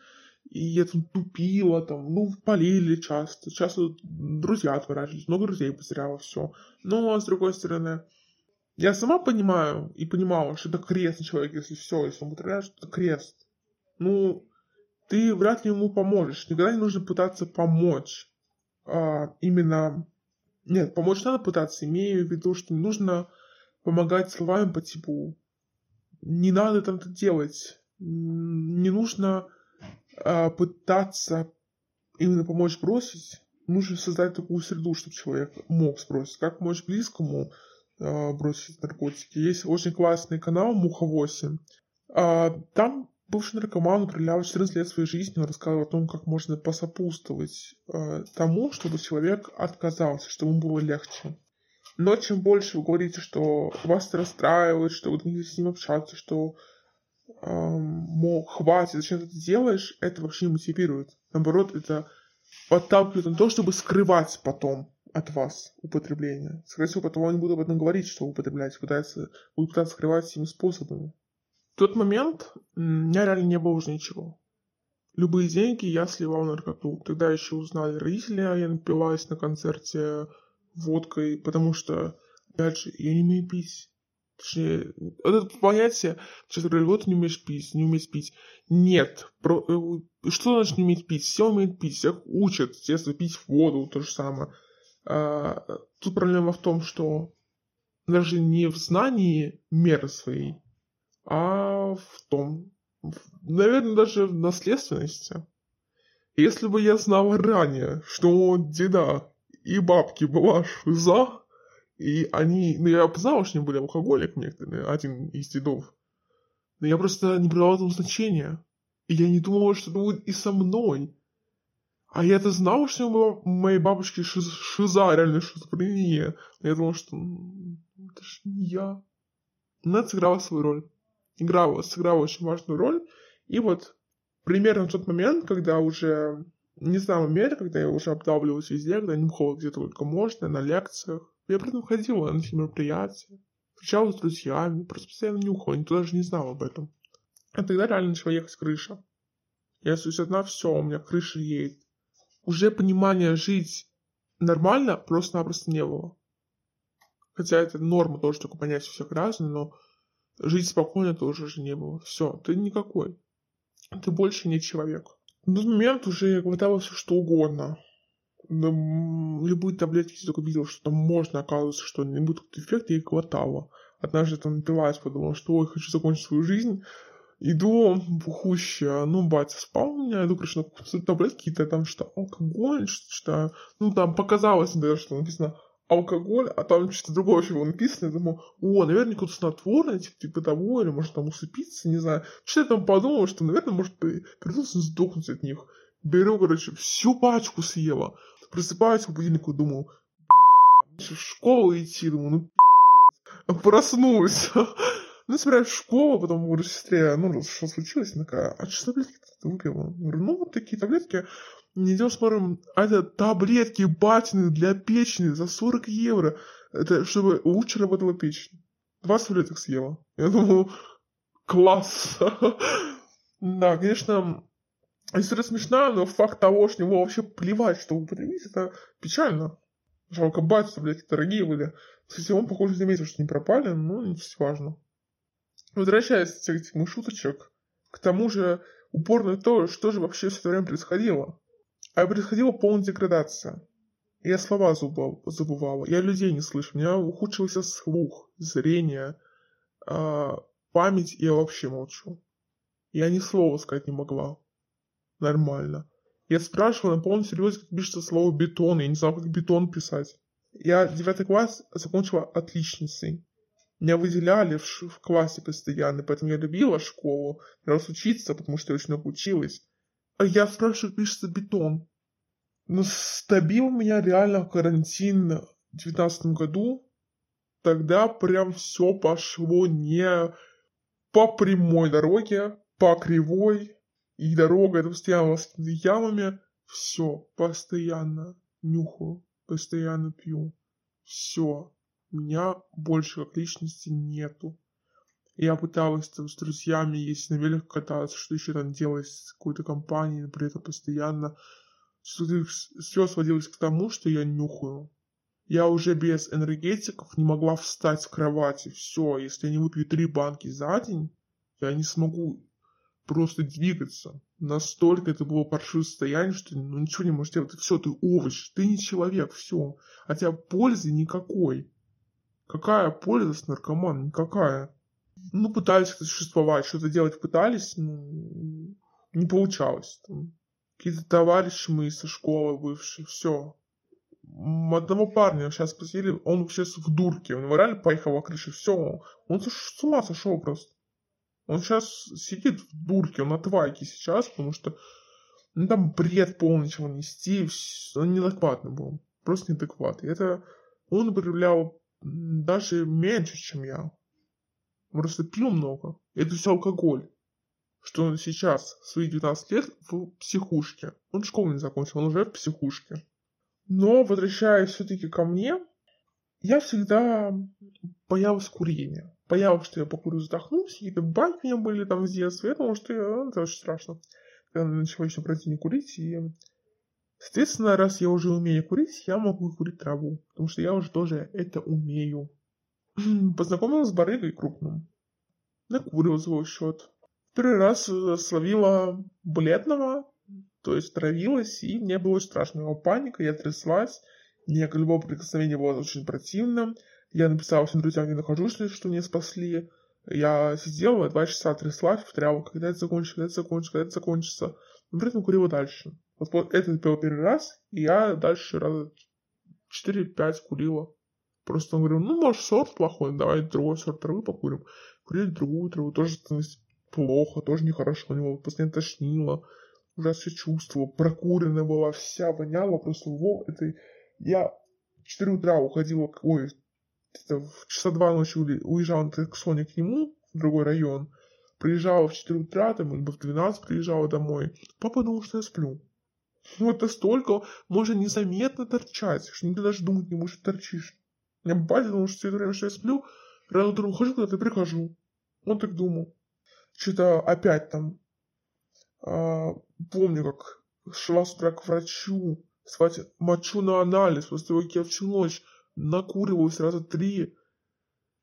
И я там тупила, там, ну, полили часто. Часто друзья отворачивались, много друзей потеряла, все. Но, с другой стороны, я сама понимаю и понимала, что это крест человек, если все, если он употребляет, что это крест. Ну, ты вряд ли ему поможешь. Никогда не нужно пытаться помочь. А, именно... Нет, помочь надо пытаться. Имею в виду, что не нужно помогать словами по типу «не надо там это делать». Не нужно а, пытаться именно помочь бросить. нужно создать такую среду, чтобы человек мог сбросить. Как можешь близкому э, бросить наркотики? Есть очень классный канал Муха-8. Э, там бывший наркоман управлял 14 лет своей жизни, он рассказывал о том, как можно посопутствовать э, тому, чтобы человек отказался, чтобы ему было легче. Но чем больше вы говорите, что вас расстраивает, что вы не с ним общаться, что эм, мол, хватит, зачем ты это делаешь, это вообще не мотивирует. Наоборот, это подталкивает на то, чтобы скрывать потом от вас употребление. Скорее всего, потом они будут об этом говорить, что вы употребляете, пытаются, будут пытаться скрывать всеми способами. В тот момент у меня реально не было уже ничего. Любые деньги я сливал на наркоту. Тогда еще узнали родители, а я напилась на концерте водкой, потому что, опять же, я не умею пить. Точнее, это понятие, сейчас говорили, вот не умеешь пить, не умеешь пить. Нет. Про, э, что значит не уметь пить? Все умеют пить, всех учат, естественно, пить воду, то же самое. А, тут проблема в том, что даже не в знании меры своей, а в том, наверное, даже в наследственности. Если бы я знала ранее, что деда и бабки была шиза, и они, ну я знал, что они были алкоголик некоторые, один из дедов, но я просто не придавал этому значения. И я не думал, что это будет и со мной. А я-то знал, что у моей бабушки шиз, шиза, реально шизофрения. Но я думал, что это же не я. Это сыграла свою роль. Играла, сыграла очень важную роль. И вот примерно в тот момент, когда уже, не знаю, мере, когда я уже обдавливалась везде, когда нюхала где только можно, на лекциях, я при ходила на все мероприятия, встречалась с друзьями, просто постоянно нюхала, никто даже не знал об этом. А тогда реально начала ехать крыша. Я остаюсь одна, все, у меня крыша едет. Уже понимания жить нормально просто-напросто не было. Хотя это норма тоже только понять у всех разное, но жить спокойно тоже уже не было. Все, ты никакой. Ты больше не человек. В тот момент уже хватало все что угодно любые таблетки, если только видел, что там можно, оказывается, что не будет какой-то эффект, я их глотала. Однажды там напилась, подумала, что ой, хочу закончить свою жизнь. Иду бухущая, ну, батя спал у меня, иду, короче, на таблетки какие-то, там что алкоголь, что читаю. Ну, там показалось, даже, что написано алкоголь, а там что-то другое еще было написано. Я думаю, о, наверное, какое-то снотворное, типа, типа того, или может там усыпиться, не знаю. Что я там подумал, что, наверное, может придется сдохнуть от них. Беру, короче, всю пачку съела. Просыпаюсь по будильнику, думаю, в школу идти, думаю, ну пиздец. Проснулась. Ну, собираюсь в школу, потом говорю сестре, ну, что случилось? Она такая, а что таблетки ты выпила? Ну, вот такие таблетки. Идем смотрим, а это таблетки батины для печени за 40 евро. Это чтобы лучше работала печень. 20 таблеток съела. Я думаю, класс. (laughs) Да, конечно, История смешная, но факт того, что ему вообще плевать, что употребить, это печально. Жалко батю, блядь, дорогие были. Кстати, он, похоже, заметил, что не пропали, но не важно. Возвращаясь этих моих шуточек, к тому же упорно то, что же вообще все это время происходило. А происходила полная деградация. Я слова забывала, я людей не слышу, у меня ухудшился слух, зрение, э, память, и я вообще молчу. Я ни слова сказать не могла нормально. Я спрашивал на полном серьезе, как пишется слово бетон. Я не знал, как бетон писать. Я девятый класс закончила отличницей. Меня выделяли в, в классе постоянно, поэтому я любила школу, нравилось учиться, потому что я очень много училась. А я спрашиваю, пишется бетон. Но стабил меня реально в карантин в девятнадцатом году. Тогда прям все пошло не по прямой дороге, по кривой, и дорога это постоянно с ямами. Все, постоянно нюхаю, постоянно пью. Все, меня больше как личности нету. Я пыталась там, с друзьями ездить на велик кататься, что еще там делать с какой-то компанией, но при этом постоянно все сводилось к тому, что я нюхаю. Я уже без энергетиков не могла встать с кровати. Все, если я не выпью три банки за день, я не смогу просто двигаться. Настолько это было паршивое состояние, что ну, ничего не можешь делать. Все, ты овощ, ты не человек, все. А тебя пользы никакой. Какая польза с наркоманом? Никакая. Ну, пытались существовать, что-то делать пытались, но не получалось. Там. какие-то товарищи мои со школы бывшие, все. Одного парня сейчас посадили, он сейчас в дурке, он реально поехал в крыше, все, он с ума сошел просто. Он сейчас сидит в дурке, он на твайке сейчас, потому что ну, там бред полный чего нести, он неадекватный был, просто неадекватный. Это он проявлял даже меньше, чем я. Просто пил много. Это все алкоголь. Что он сейчас, в свои 19 лет, в психушке. Он школу не закончил, он уже в психушке. Но, возвращаясь все-таки ко мне, я всегда боялась курения. Боялась, что я покурю, задохнусь, какие-то байки у меня были там с детства. Я думала, что я, ну, это очень страшно. Я начала еще пройти не курить, и Соответственно, раз я уже умею курить, я могу курить траву, потому что я уже тоже это умею. Познакомилась с барыгой крупным. Накурил свой счет. Первый раз э, словила бледного, то есть травилась, и мне было очень страшно. Его паника, я тряслась, мне любое прикосновение было очень противно. Я написала всем друзьям, где нахожусь, что меня спасли. Я сидела, два часа тряслась, повторяла, когда это закончится, когда это закончится, когда это закончится. Но при этом курила дальше. Вот это был первый раз, и я дальше раза 4-5 курила. Просто он говорил, ну, может, сорт плохой, давай другой сорт травы покурим. Курили другую траву, тоже становилось плохо, тоже нехорошо, у него постоянно тошнило ужасно все чувствовала, прокуренная была, вся воняла, просто во, это... Я в 4 утра уходила, ой, это в часа два ночи уезжала к Соне к нему в другой район, приезжала в 4 утра, там, либо в 12 приезжала домой. Папа думал, что я сплю. Вот настолько можно незаметно торчать, что никто даже думать не может, торчишь. Я батя думал, что все это время, что я сплю, рано утром ухожу куда-то прихожу. Он так думал. Что-то опять там а, помню, как шла с утра к врачу, свать мочу на анализ, после того, как я всю ночь накуривалась раза три.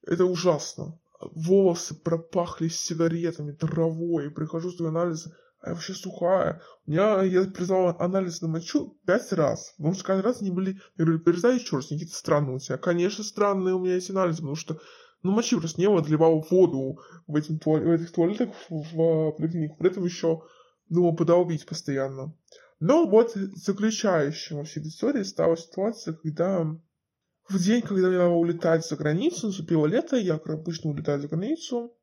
Это ужасно. Волосы пропахли сигаретами, травой. Прихожу с анализа, я вообще сухая. У меня, я признала анализ на мочу пять раз. Потому что каждый раз они были, я говорю, перездай еще раз, какие-то странные у тебя. Конечно, странные у меня есть анализы, потому что ну, мочи просто не было, отливал воду в, этим, в этих туалетах в, в поликлинике. При этом еще думал подолбить постоянно. Но вот заключающим во всей истории стала ситуация, когда в день, когда надо улетать за границу, наступило лето, я, как обычно, улетаю за границу,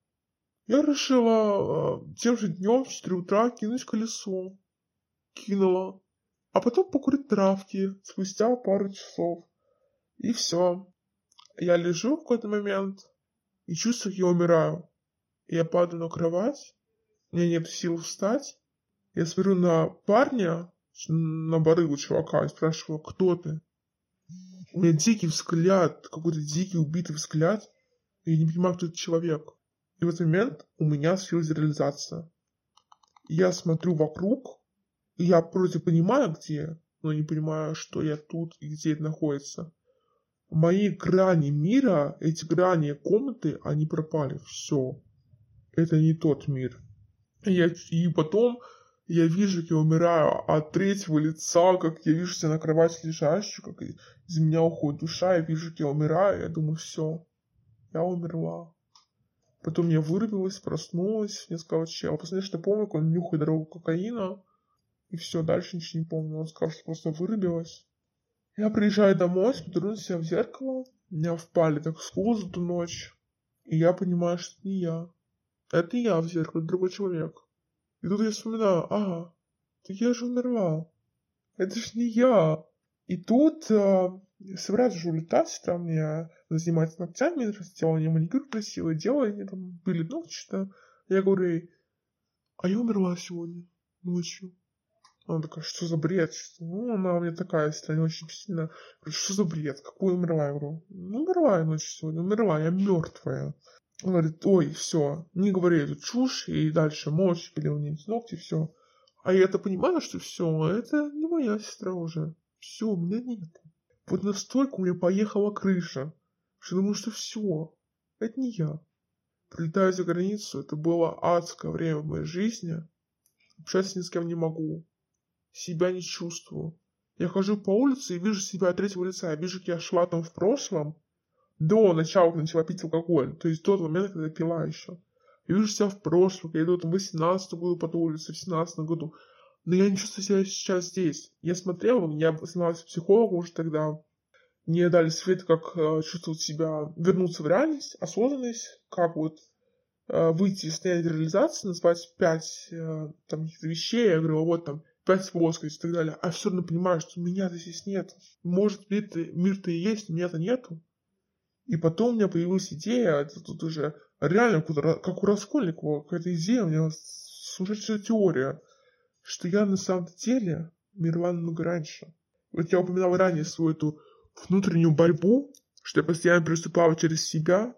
я решила э, тем же днем в 4 утра кинуть колесо. Кинула. А потом покурить травки спустя пару часов. И все. Я лежу в какой-то момент и чувствую, я умираю. Я падаю на кровать, у меня нет сил встать, я смотрю на парня, на барыгу чувака, и спрашиваю, кто ты? У меня дикий взгляд, какой-то дикий убитый взгляд, и я не понимаю, кто этот человек. И в этот момент у меня случилась реализация. Я смотрю вокруг, и я вроде понимаю, где, но не понимаю, что я тут и где это находится. Мои грани мира, эти грани комнаты, они пропали. Все. Это не тот мир. И, я, и потом я вижу, как я умираю от третьего лица, как я вижу себя на кровати лежащую, как из меня уходит душа, я вижу, как я умираю, я думаю, все, я умерла. Потом я вырубилась, проснулась, мне сказал чел. Последнее, что помню, как он нюхает дорогу кокаина, и все, дальше ничего не помню. Он сказал, что просто вырубилась. Я приезжаю домой, смотрю на себя в зеркало, меня впали так скулы за ту ночь, и я понимаю, что это не я. Это я в зеркале, другой человек. И тут я вспоминаю, ага, так я же умерла. Это ж не я. И тут э, собираются же улетать, там я заниматься ногтями, мне маникюр красивый, делала, они там были ногти, что Я говорю ей, а я умерла сегодня ночью. Она такая, что за бред? Что? Ну, она у меня такая, если не очень сильно. Что за бред? Какую умерла? Я говорю, ну, умерла я ночью сегодня, умерла, я мертвая. Он говорит, ой, все, не говори эту чушь, и дальше молча пилил ногти, все. А я-то понимаю, что все, это не моя сестра уже. Все, у меня нет. Вот настолько у меня поехала крыша, что думаю, что все, это не я. Прилетаю за границу, это было адское время в моей жизни. Общаться ни с кем не могу. Себя не чувствую. Я хожу по улице и вижу себя от третьего лица. Я вижу, как я шла там в прошлом, до начала, когда начала пить алкоголь, то есть до того момента, когда я пила еще. Я вижу себя в прошлом, я иду там в 18 году по улице, в 17 году. Но я не чувствую себя сейчас здесь. Я смотрел, я занимался психологом уже тогда. Мне дали совет, как э, чувствовать себя, вернуться в реальность, осознанность, как вот э, выйти из состояния реализации, назвать пять э, там, вещей. Я говорю, вот там пять плоскостей и так далее. А все равно понимаю, что меня-то здесь нет. Может, мир-то, мир-то и есть, меня-то нету. И потом у меня появилась идея, это тут уже реально как у Раскольникова, какая-то идея, у меня сумасшедшая теория, что я на самом деле умерла намного раньше. Вот я упоминал ранее свою эту внутреннюю борьбу, что я постоянно переступала через себя,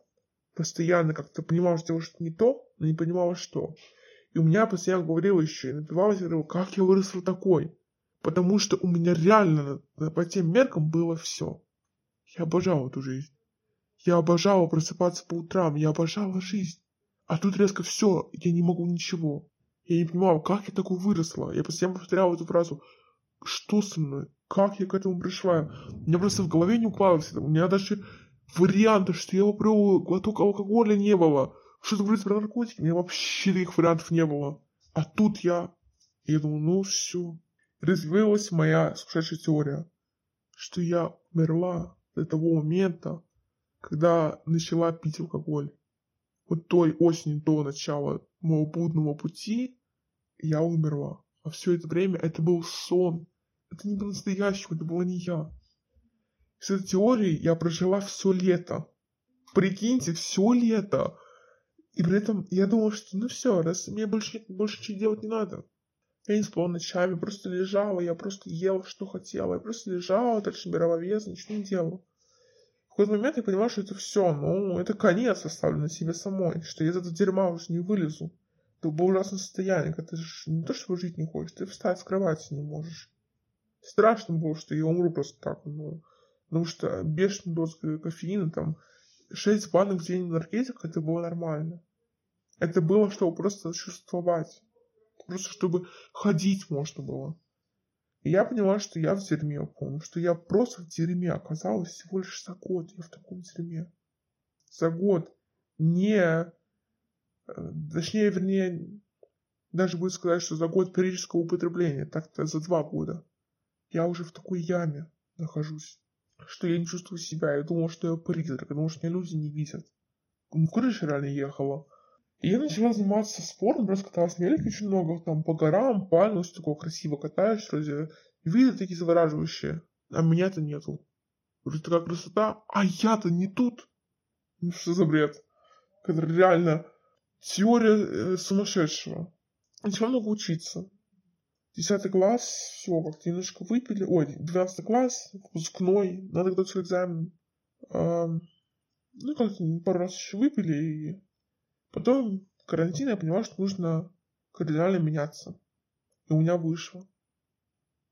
постоянно как-то понимала, что делаю что-то не то, но не понимала, что. И у меня постоянно говорила еще, и напивалась, и говорила, как я выросла такой. Потому что у меня реально по тем меркам было все. Я обожала эту жизнь. Я обожала просыпаться по утрам, я обожала жизнь. А тут резко все, я не могу ничего. Я не понимала, как я такой выросла. Я постоянно повторяла эту фразу. Что со мной? Как я к этому пришла? У меня просто в голове не укладывалось. У меня даже вариантов, что я попробовала глоток алкоголя не было. Что-то говорить про наркотики, у меня вообще таких вариантов не было. А тут я... Я думаю, ну все. Развилась моя сумасшедшая теория, что я умерла до того момента, когда начала пить алкоголь. Вот той осенью до начала моего будного пути я умерла. А все это время это был сон. Это не по-настоящему, это была не я. С этой теорией я прожила все лето. Прикиньте, все лето. И при этом я думала, что ну все, раз мне больше, больше ничего делать не надо. Я не спала ночами, просто лежала, я просто ела, что хотела. Я просто лежала, дальше набирала вес, ничего не делала в какой-то момент я понимаю, что это все, ну, это конец оставлен себе самой, что я из этого дерьма уже не вылезу. Это было ужасное состояние, когда ты же не то, что жить не хочешь, ты встать с кровати не можешь. Страшно было, что я умру просто так, ну, потому что бешеная доза кофеина, там, 6 банок в день энергетика, это было нормально. Это было, чтобы просто существовать. Просто чтобы ходить можно было. И я поняла, что я в дерьме помню, что я просто в дерьме оказалась всего лишь за год. Я в таком дерьме. За год. Не... Э, точнее, вернее, даже будет сказать, что за год периодического употребления, так-то за два года. Я уже в такой яме нахожусь, что я не чувствую себя. Я думал, что я призрак, думал, что меня люди не видят. Ну, крыша реально ехала. И я начала заниматься спортом, просто каталась на велике очень много, там, по горам, пальму, все такое красиво катаешь, вроде, виды такие завораживающие, а меня-то нету. Вроде такая красота, а я-то не тут. Ну что за бред? Это реально теория э, сумасшедшего. Начала много учиться. Десятый класс, все, как-то немножко выпили. Ой, двенадцатый класс, выпускной, надо готовиться к экзамену. А, ну, как-то пару раз еще выпили, и Потом карантин я поняла, что нужно кардинально меняться. И у меня вышло.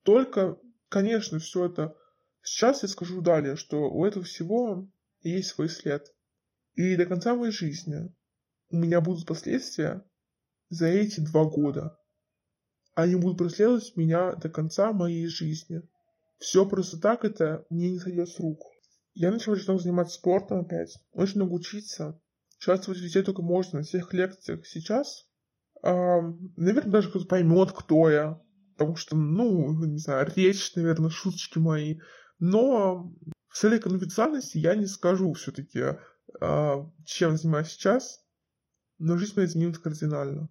Только, конечно, все это... Сейчас я скажу далее, что у этого всего есть свой след. И до конца моей жизни у меня будут последствия за эти два года. Они будут преследовать меня до конца моей жизни. Все просто так это мне не сойдет с рук. Я начала заниматься спортом опять, очень много учиться. Участвовать везде только можно, на всех лекциях. Сейчас, э, наверное, даже кто-то поймет, кто я. Потому что, ну, не знаю, речь, наверное, шуточки мои. Но в целях конфиденциальности я не скажу все-таки, э, чем занимаюсь сейчас. Но жизнь моя изменилась кардинально.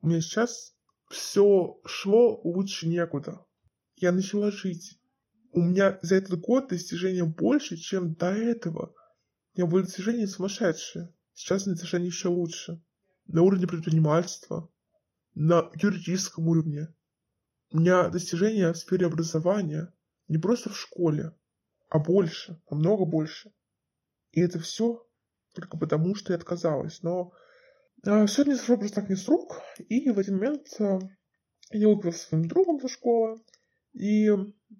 У меня сейчас все шло лучше некуда. Я начала жить. У меня за этот год достижения больше, чем до этого. У меня были достижения сумасшедшие. Сейчас достижения еще лучше. На уровне предпринимательства, на юридическом уровне. У меня достижения в сфере образования не просто в школе, а больше, намного больше. И это все только потому, что я отказалась. Но а, все не сошло просто так не с рук. И в один момент а, я выпила со своим другом со школы. И,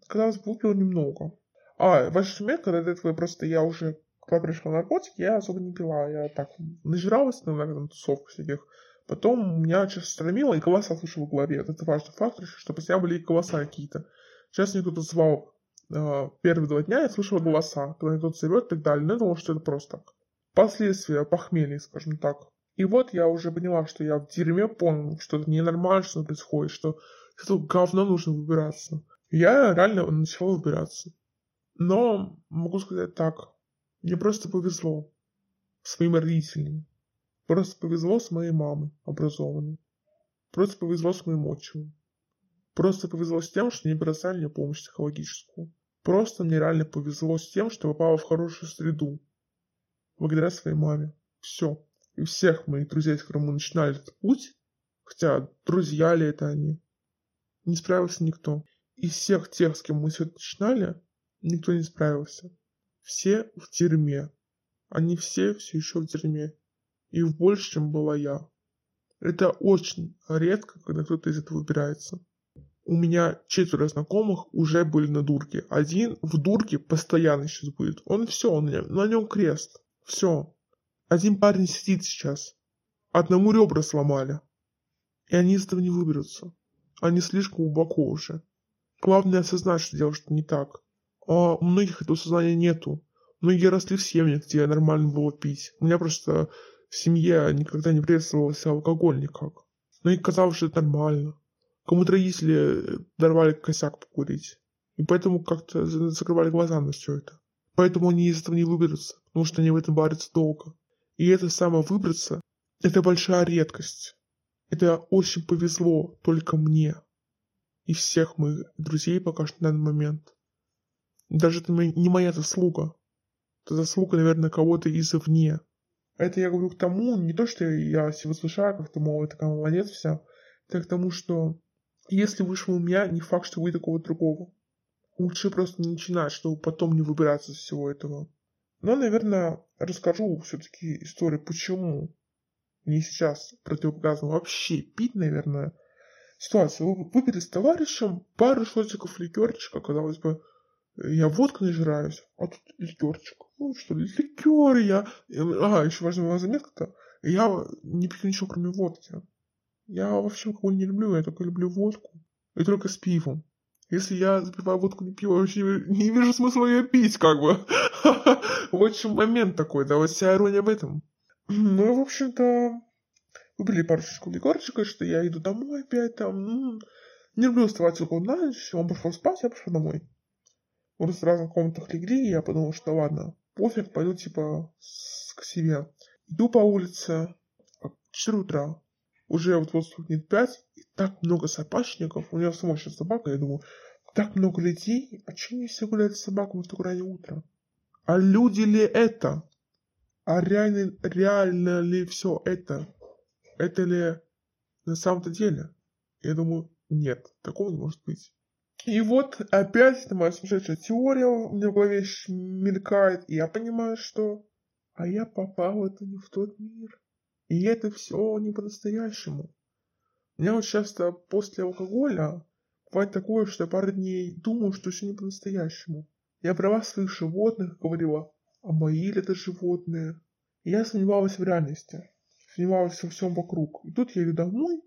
казалось бы, выпила немного. А, в этот момент, когда до этого просто я уже когда пришла наркотики, я особо не пила. Я так нажиралась на, на тусовках всяких. Потом меня часто стромило, и голоса слышал в голове. Это важный фактор, что постоянно были голоса какие-то. Сейчас мне кто-то звал э, первые два дня, я слышала голоса. Когда кто-то зовет и так далее. Но я думал, что это просто так. Последствия похмелья, скажем так. И вот я уже поняла, что я в дерьме понял, что это ненормально, что происходит, что из этого говна нужно выбираться. Я реально начала выбираться. Но могу сказать так, мне просто повезло с моими родителями. Просто повезло с моей мамой, образованной. Просто повезло с моим отчимом. Просто повезло с тем, что не бросали мне помощь психологическую. Просто мне реально повезло с тем, что попала в хорошую среду. Благодаря своей маме. Все. И всех моих друзей, с которыми мы начинали этот путь, хотя друзья ли это они, не справился никто. Из всех тех, с кем мы все начинали, никто не справился. Все в тюрьме. Они все все еще в тюрьме. И в больше, чем была я. Это очень редко, когда кто-то из этого выбирается. У меня четверо знакомых уже были на дурке. Один в дурке постоянно сейчас будет. Он все, он, на нем крест. Все. Один парень сидит сейчас. Одному ребра сломали. И они из этого не выберутся. Они слишком глубоко уже. Главное осознать, что дело что не так. А у многих этого сознания нету. Многие росли в семьях, где нормально было пить. У меня просто в семье никогда не приветствовался алкоголь никак. Но им казалось, что это нормально. Кому-то родители даровали косяк покурить. И поэтому как-то закрывали глаза на все это. Поэтому они из этого не выберутся, потому что они в этом варятся долго. И это само выбраться – это большая редкость. Это очень повезло только мне и всех моих друзей пока что на данный момент. Даже это не моя заслуга. Это заслуга, наверное, кого-то извне. Это я говорю к тому, не то, что я себя слышаю, как-то, мол, такая молодец вся, это к тому, что если вышло у меня, не факт, что вы такого другого. Лучше просто не начинать, чтобы потом не выбираться из всего этого. Но, наверное, расскажу все-таки историю, почему не сейчас противопоказано вообще пить, наверное. Ситуация. Вы выпили с товарищем пару шотиков ликерчика, казалось бы, я водкой нажираюсь, а тут ликерчик. Ну что, ликер я... А, еще важная заметка-то. Я не пью ничего, кроме водки. Я вообще алкоголь не люблю, я только люблю водку. И только с пивом. Если я запиваю водку не пью, вообще не вижу смысла ее пить, как бы. (laughs) В общем, момент такой, да, вот вся ирония в этом. (clears throat) Ну, в общем-то, выпили пару шишку ликорчика, что я иду домой опять там. Ну, не люблю оставаться около на ночь, он пошел спать, я пошел домой. Мы в разных комнатах легли, и я подумал, что ладно, пофиг, пойду типа к себе. Иду по улице, 4 утра, уже вот вот стукнет 5, и так много собачников, у меня самой сейчас собака, я думаю, так много людей, а чем не все гуляют с собаками в такое раннее утро? А люди ли это? А реально, реально ли все это? Это ли на самом-то деле? Я думаю, нет, такого не может быть. И вот опять эта моя сумасшедшая теория у меня в голове мелькает, и я понимаю, что а я попал это не в тот мир. И это все не по-настоящему. Меня вот часто после алкоголя бывает такое, что я пару дней думаю, что все не по-настоящему. Я про своих животных говорила, а мои ли это животные? И я сомневалась в реальности, сомневалась во всем вокруг. И тут я иду домой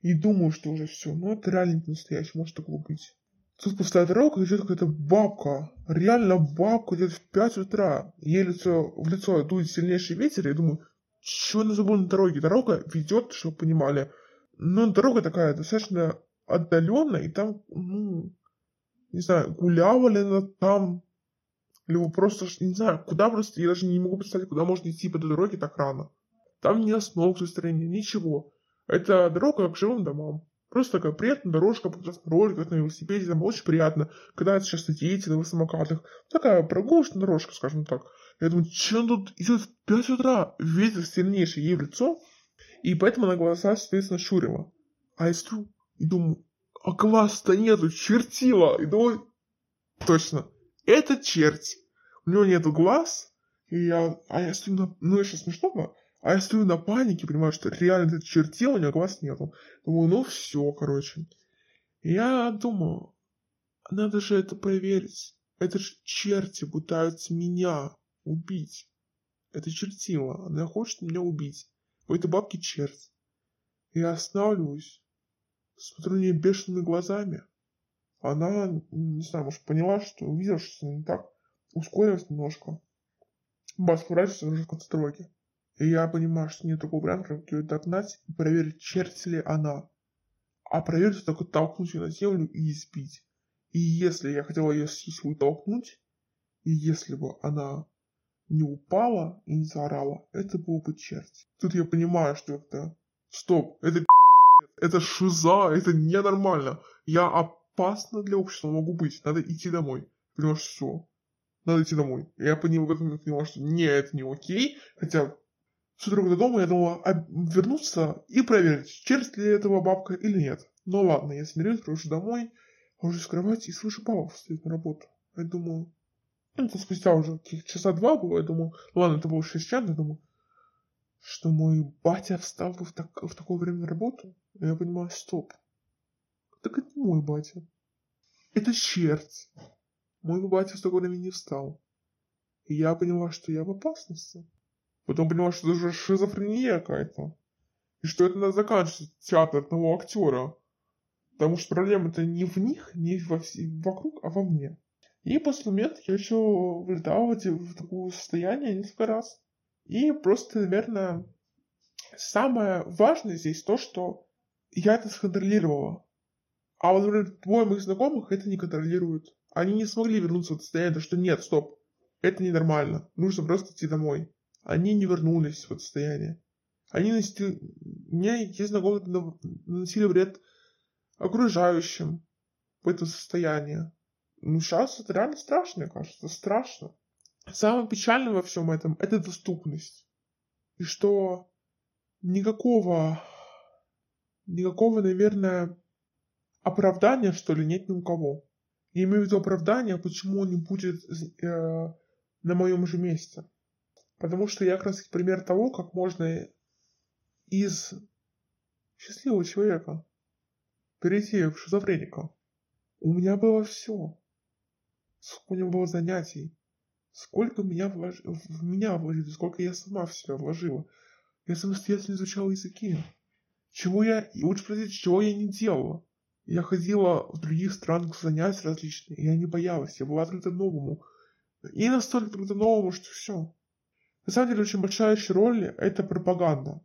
и думаю, что уже все, ну это реально не по-настоящему, может такого быть. Тут пустая дорога, идет какая-то бабка. Реально бабка идет в 5 утра. Ей лицо, в лицо дует сильнейший ветер. Я думаю, что она забыла на дороге? Дорога ведет, чтобы понимали. Но дорога такая достаточно отдаленная, и там, ну, не знаю, гуляла ли она там, либо просто, не знаю, куда просто, я даже не могу представить, куда можно идти по этой дороге так рано. Там ни остановок со стороны, ничего. Это дорога к живым домам. Просто такая приятная дорожка по роликах на велосипеде, там очень приятно. Когда сейчас дети на самокатах. Такая прогулочная дорожка, скажем так. Я думаю, что тут идет в 5 утра? Ветер сильнейший ей в лицо. И поэтому она глаза, соответственно, щурила. А я смотрю и думаю, а глаз-то нету, чертила. И думаю, точно, это черт. У него нету глаз. И я, а я стою на, ну, это смешно, а я стою на панике, понимаю, что реально это чертила, у него глаз нету. Думаю, ну все, короче. Я думаю, надо же это проверить. Это же черти пытаются меня убить. Это чертила. Она хочет меня убить. У этой бабки черт. Я останавливаюсь. Смотрю на бешеными глазами. Она, не знаю, может, поняла, что увидела, что не так. Ускорилась немножко. Бас, врач, в конце дороги. И я понимаю, что нет такого варианта, как ее догнать и проверить, черти ли она. А проверить только толкнуть ее на землю и избить. И если я хотела ее силой толкнуть, и если бы она не упала и не заорала, это был бы черт. Тут я понимаю, что это... Стоп, это это шиза, это ненормально. Я опасна для общества могу быть, надо идти домой. Понимаешь, все. Надо идти домой. Я поняла, что не, это не окей, хотя с утра до дома я думала а, вернуться и проверить, черт ли этого бабка или нет. Ну ладно, я смирюсь, прохожу домой, ложусь в кровать и слышу, папа встает на работу. Я думаю, ну, это спустя уже часа два было, я думаю, ладно, это было 6 часов, я думаю, что мой батя встал в, так, в такое время на работу. И я понимаю, стоп. Так это не мой батя. Это черт. Мой батя в такое время не встал. И я поняла, что я в опасности. Потом поняла, что это уже шизофрения какая-то. И что это надо заканчивать театр одного актера. Потому что проблема-то не в них, не во, вокруг, а во мне. И после момента я еще влетал в, такое состояние несколько раз. И просто, наверное, самое важное здесь то, что я это сконтролировала. А вот, например, двое моих знакомых это не контролируют. Они не смогли вернуться в состояние, что нет, стоп, это ненормально, нужно просто идти домой. Они не вернулись в это состояние. Они нанесли... У меня есть знакомые, наносили вред окружающим в это состояние. Ну, сейчас это реально страшно, мне кажется, страшно. Самое печальное во всем этом – это доступность. И что никакого, никакого, наверное, оправдания, что ли, нет ни у кого. Я имею в виду оправдание, почему он не будет э, на моем же месте. Потому что я как раз пример того, как можно из счастливого человека перейти в шизофреника. У меня было все. Сколько у меня было занятий, сколько меня влож... в меня вложили, сколько я сама в себя вложила. Я самостоятельно изучала языки. Чего я, лучше спросить, чего я не делала. Я ходила в других странах занятия различные, я не боялась, я была открыта новому. И настолько открыта новому, что все. На самом деле, очень большая еще роль – это пропаганда.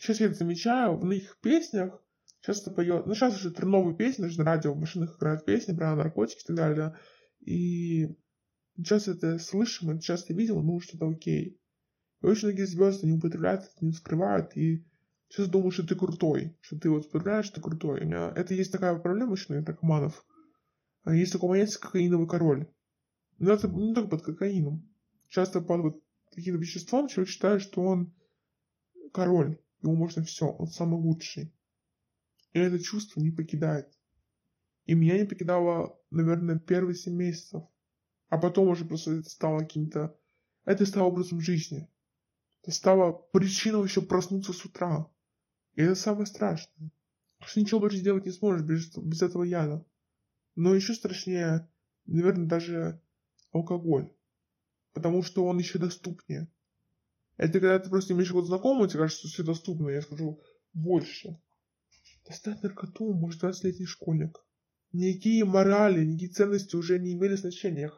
Сейчас я это замечаю, в их песнях часто поет, ну сейчас уже новые песни, даже на радио, в машинах играют песни про наркотики и так далее. И часто это слышим, это часто видел, ну что-то окей. И очень многие звезды не употребляют это, не скрывают, и сейчас думают, что ты крутой, что ты вот употребляешь, ты крутой. У меня это есть такая проблема еще у наркоманов. А есть такой понятие, кокаиновый король. Но это не только под кокаином. Часто под вот каким-то веществом человек считает, что он король, ему можно все, он самый лучший. И это чувство не покидает. И меня не покидало, наверное, первые семь месяцев. А потом уже просто это стало каким-то... Это стало образом жизни. Это стало причиной еще проснуться с утра. И это самое страшное. Что ничего больше сделать не сможешь без, без этого яда. Но еще страшнее, наверное, даже алкоголь. Потому что он еще доступнее. Это когда ты просто имеешь вот знакомого, тебе кажется, что все доступно. Я скажу больше. Достать наркоту может 20-летний школьник. Никакие морали, никакие ценности уже не имели значения.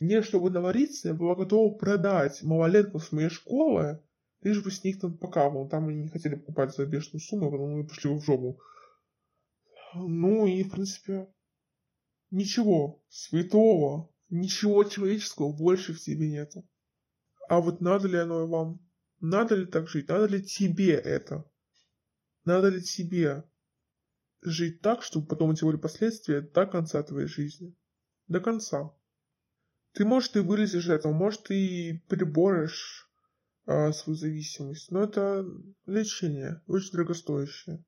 Мне, чтобы навариться, я была готова продать малолетков с моей школы, лишь бы с них там покапал. Там они не хотели покупать за бешеную сумму, потому мы пошли в жопу. Ну и, в принципе, ничего святого, ничего человеческого больше в тебе нету. А вот надо ли оно вам? Надо ли так жить? Надо ли тебе это? Надо ли тебе жить так, чтобы потом тебя были последствия до конца твоей жизни? До конца. Ты, может, и вылезешь из этого, может, и переборешь а, свою зависимость, но это лечение, очень дорогостоящее.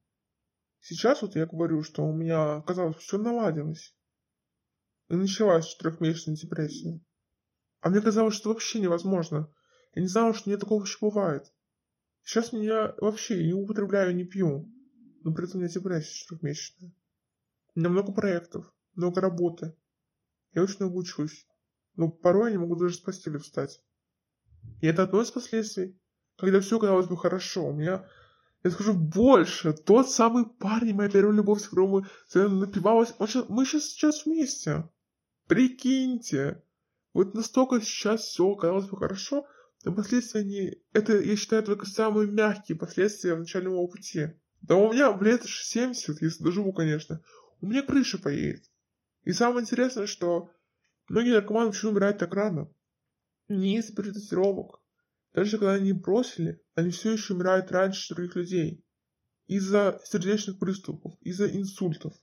Сейчас вот я говорю, что у меня, казалось, все наладилось. И началась четырехмесячная депрессия. А мне казалось, что вообще невозможно. Я не знала, что мне такого еще бывает. Сейчас меня вообще не употребляю, не пью. Но при этом у меня депрессия четырехмесячная. У меня много проектов, много работы. Я очень много учусь но порой я не могу даже с постели встать. И это одно из последствий, когда все казалось бы хорошо. У меня, я скажу больше, тот самый парень, моя первая любовь, с которым напивалась, он сейчас, мы сейчас, сейчас вместе. Прикиньте. Вот настолько сейчас все казалось бы хорошо, Но последствия, они, это, я считаю, только самые мягкие последствия в начале моего пути. Да у меня в лет 70, если доживу, конечно, у меня крыша поедет. И самое интересное, что многие наркоманы почему умирают так рано? Не из-за передозировок. Даже когда они бросили, они все еще умирают раньше других людей. Из-за сердечных приступов, из-за инсультов.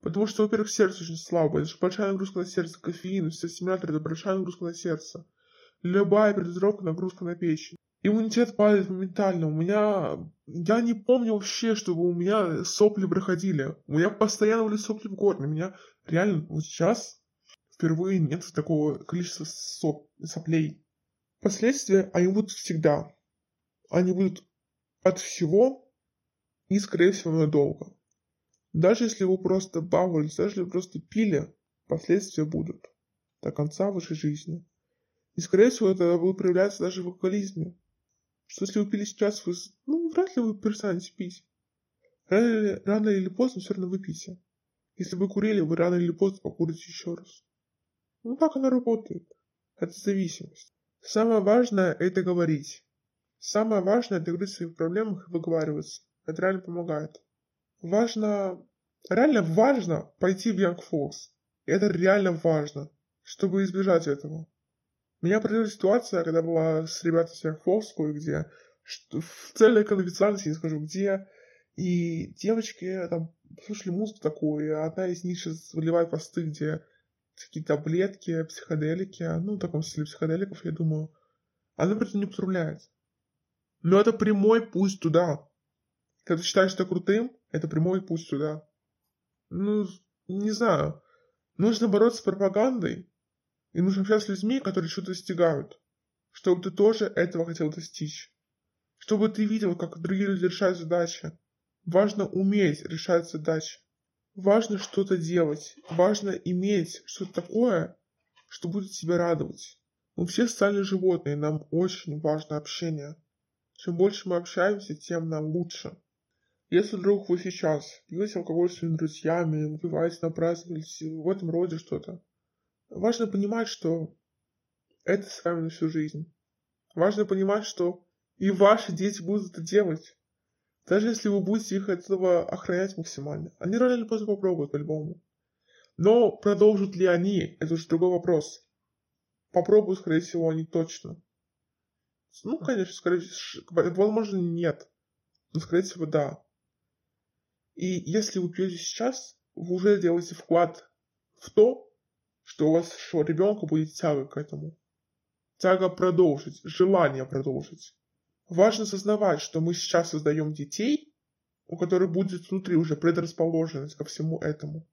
Потому что, во-первых, сердце очень слабое, это же большая нагрузка на сердце, кофеин, все стимуляторы, это большая нагрузка на сердце. Любая передозировка, нагрузка на печень. Иммунитет падает моментально. У меня... Я не помню вообще, чтобы у меня сопли проходили. У меня постоянно были сопли в горле. У меня реально вот сейчас впервые нет такого количества соп... соплей. Последствия, они будут всегда. Они будут от всего и, скорее всего, надолго. Даже если вы просто бавились, даже если вы просто пили, последствия будут до конца вашей жизни. И, скорее всего, это будет проявляться даже в алкоголизме. Что если вы пили сейчас, вы, ну, вряд ли вы перестанете пить. Рано или, поздно все равно выпьете. Если вы курили, вы рано или поздно покурите еще раз. Ну, так оно работает. Это зависимость. Самое важное – это говорить. Самое важное – это говорить о своих проблемах и выговариваться. Это реально помогает. Важно, реально важно пойти в Young Folks. Это реально важно, чтобы избежать этого. Меня поразила ситуация, когда была с ребятами с Young Folks, где в целой конфиденциальности не скажу где, и девочки там слушали музыку такую, и одна из них сейчас выливает посты, где такие таблетки, психоделики, ну, в таком стиле психоделиков, я думаю, она при этом не потребляет. Но это прямой путь туда. Когда ты считаешь это крутым, это прямой путь туда. Ну, не знаю. Нужно бороться с пропагандой, и нужно общаться с людьми, которые что-то достигают, чтобы ты тоже этого хотел достичь. Чтобы ты видел, как другие люди решают задачи. Важно уметь решать задачи. Важно что-то делать. Важно иметь что-то такое, что будет тебя радовать. Мы все стали животные, нам очень важно общение. Чем больше мы общаемся, тем нам лучше. Если вдруг вы сейчас пьете алкоголь с своими друзьями, выпиваете на праздник, в этом роде что-то, важно понимать, что это с вами на всю жизнь. Важно понимать, что и ваши дети будут это делать. Даже если вы будете их от этого охранять максимально. Они рано или поздно попробуют по-любому. Но продолжат ли они, это уже другой вопрос. Попробуют, скорее всего, они точно. Ну, конечно, скорее всего, возможно, нет. Но, скорее всего, да. И если вы пьете сейчас, вы уже делаете вклад в то, что у вашего ребенка будет тяга к этому. Тяга продолжить, желание продолжить. Важно осознавать, что мы сейчас создаем детей, у которых будет внутри уже предрасположенность ко всему этому.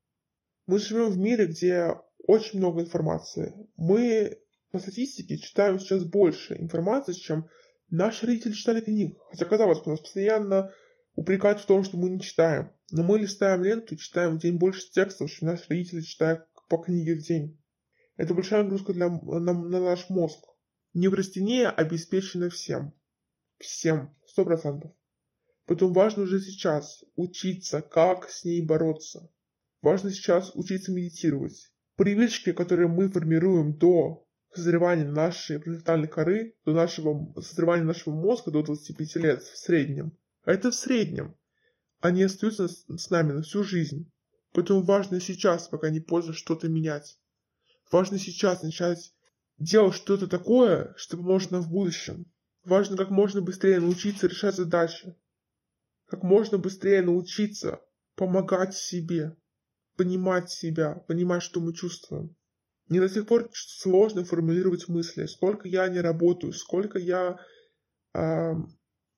Мы живем в мире, где очень много информации. Мы по статистике читаем сейчас больше информации, чем наши родители читали книг. Хотя, казалось бы, нас постоянно упрекают в том, что мы не читаем. Но мы листаем ленту и читаем в день больше текстов, чем наши родители читают по книге в день. Это большая нагрузка для, на, на наш мозг. Неврастения обеспечена всем. Всем. Сто процентов. Поэтому важно уже сейчас учиться, как с ней бороться. Важно сейчас учиться медитировать. Привычки, которые мы формируем до созревания нашей префронтальной коры, до нашего созревания нашего мозга до 25 лет в среднем, это в среднем, они остаются с нами на всю жизнь. Поэтому важно сейчас, пока не поздно, что-то менять. Важно сейчас начать делать что-то такое, что поможет нам в будущем. Важно как можно быстрее научиться решать задачи. Как можно быстрее научиться помогать себе, понимать себя, понимать, что мы чувствуем. Не до сих пор сложно формулировать мысли. Сколько я не работаю, сколько я э,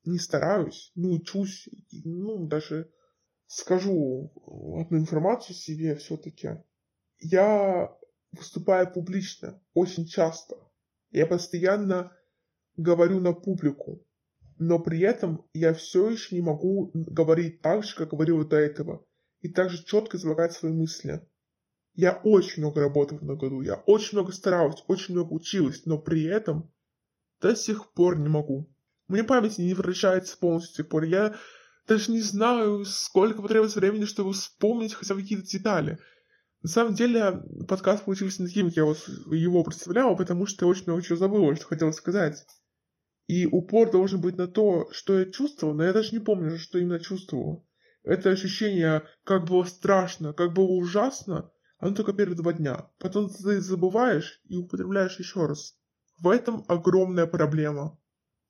не стараюсь, не учусь, ну, даже скажу одну информацию себе все-таки. Я выступаю публично очень часто. Я постоянно говорю на публику. Но при этом я все еще не могу говорить так же, как говорил до этого. И также четко излагать свои мысли. Я очень много работал в году, я очень много старалась, очень много училась, но при этом до сих пор не могу. Мне память не возвращается полностью с тех пор. Я даже не знаю, сколько потребуется времени, чтобы вспомнить хотя бы какие-то детали. На самом деле, подкаст получился не таким, как я его представлял, потому что я очень много чего забыл, что хотел сказать. И упор должен быть на то, что я чувствовал, но я даже не помню, что именно чувствовал. Это ощущение, как было страшно, как было ужасно, оно только первые два дня. Потом ты забываешь и употребляешь еще раз. В этом огромная проблема.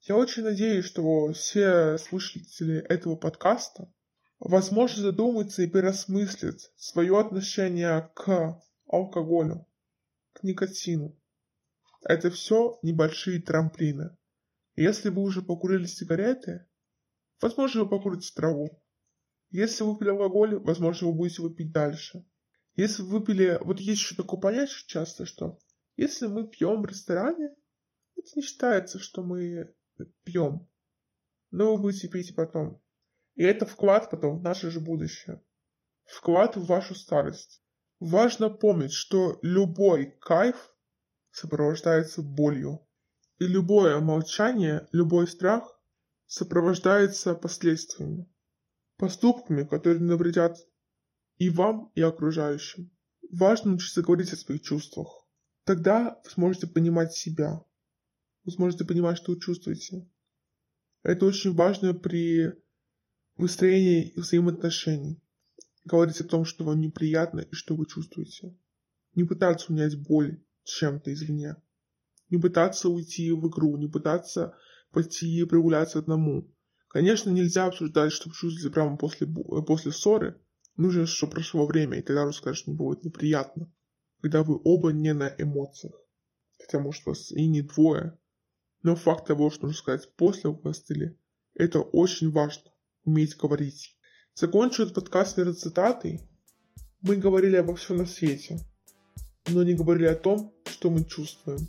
Я очень надеюсь, что все слушатели этого подкаста, возможно, задумаются и переосмыслят свое отношение к алкоголю, к никотину. Это все небольшие трамплины. Если вы уже покурили сигареты, возможно, вы покурите траву. Если вы выпили алкоголь, возможно, вы будете выпить дальше. Если вы выпили... Вот есть еще такое понятие часто, что если мы пьем в ресторане, это не считается, что мы пьем. Но вы будете пить потом. И это вклад потом в наше же будущее. Вклад в вашу старость. Важно помнить, что любой кайф сопровождается болью. И любое молчание, любой страх сопровождается последствиями, поступками, которые навредят и вам, и окружающим. Важно учиться говорить о своих чувствах. Тогда вы сможете понимать себя. Вы сможете понимать, что вы чувствуете. Это очень важно при выстроении взаимоотношений. Говорить о том, что вам неприятно и что вы чувствуете. Не пытаться унять боль чем-то извне не пытаться уйти в игру, не пытаться пойти и прогуляться одному. Конечно, нельзя обсуждать, что вы чувствуете прямо после, после ссоры. Нужно, чтобы прошло время, и тогда, конечно, будет неприятно. Когда вы оба не на эмоциях. Хотя, может, вас и не двое. Но факт того, что нужно сказать после постели, это очень важно. Уметь говорить. Закончу этот подкаст верой цитатой. Мы говорили обо всем на свете, но не говорили о том, что мы чувствуем.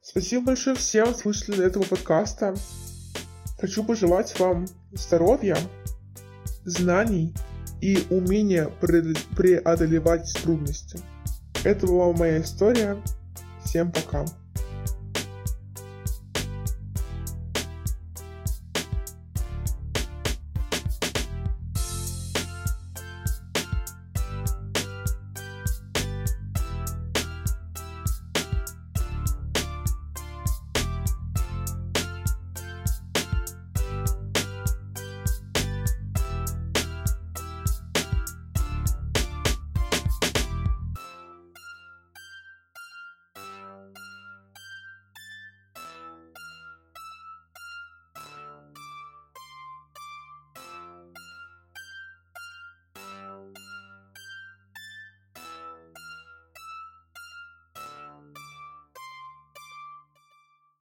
Спасибо большое всем слушателям этого подкаста. Хочу пожелать вам здоровья, знаний и умения преодолевать трудности. Это была моя история. Всем пока.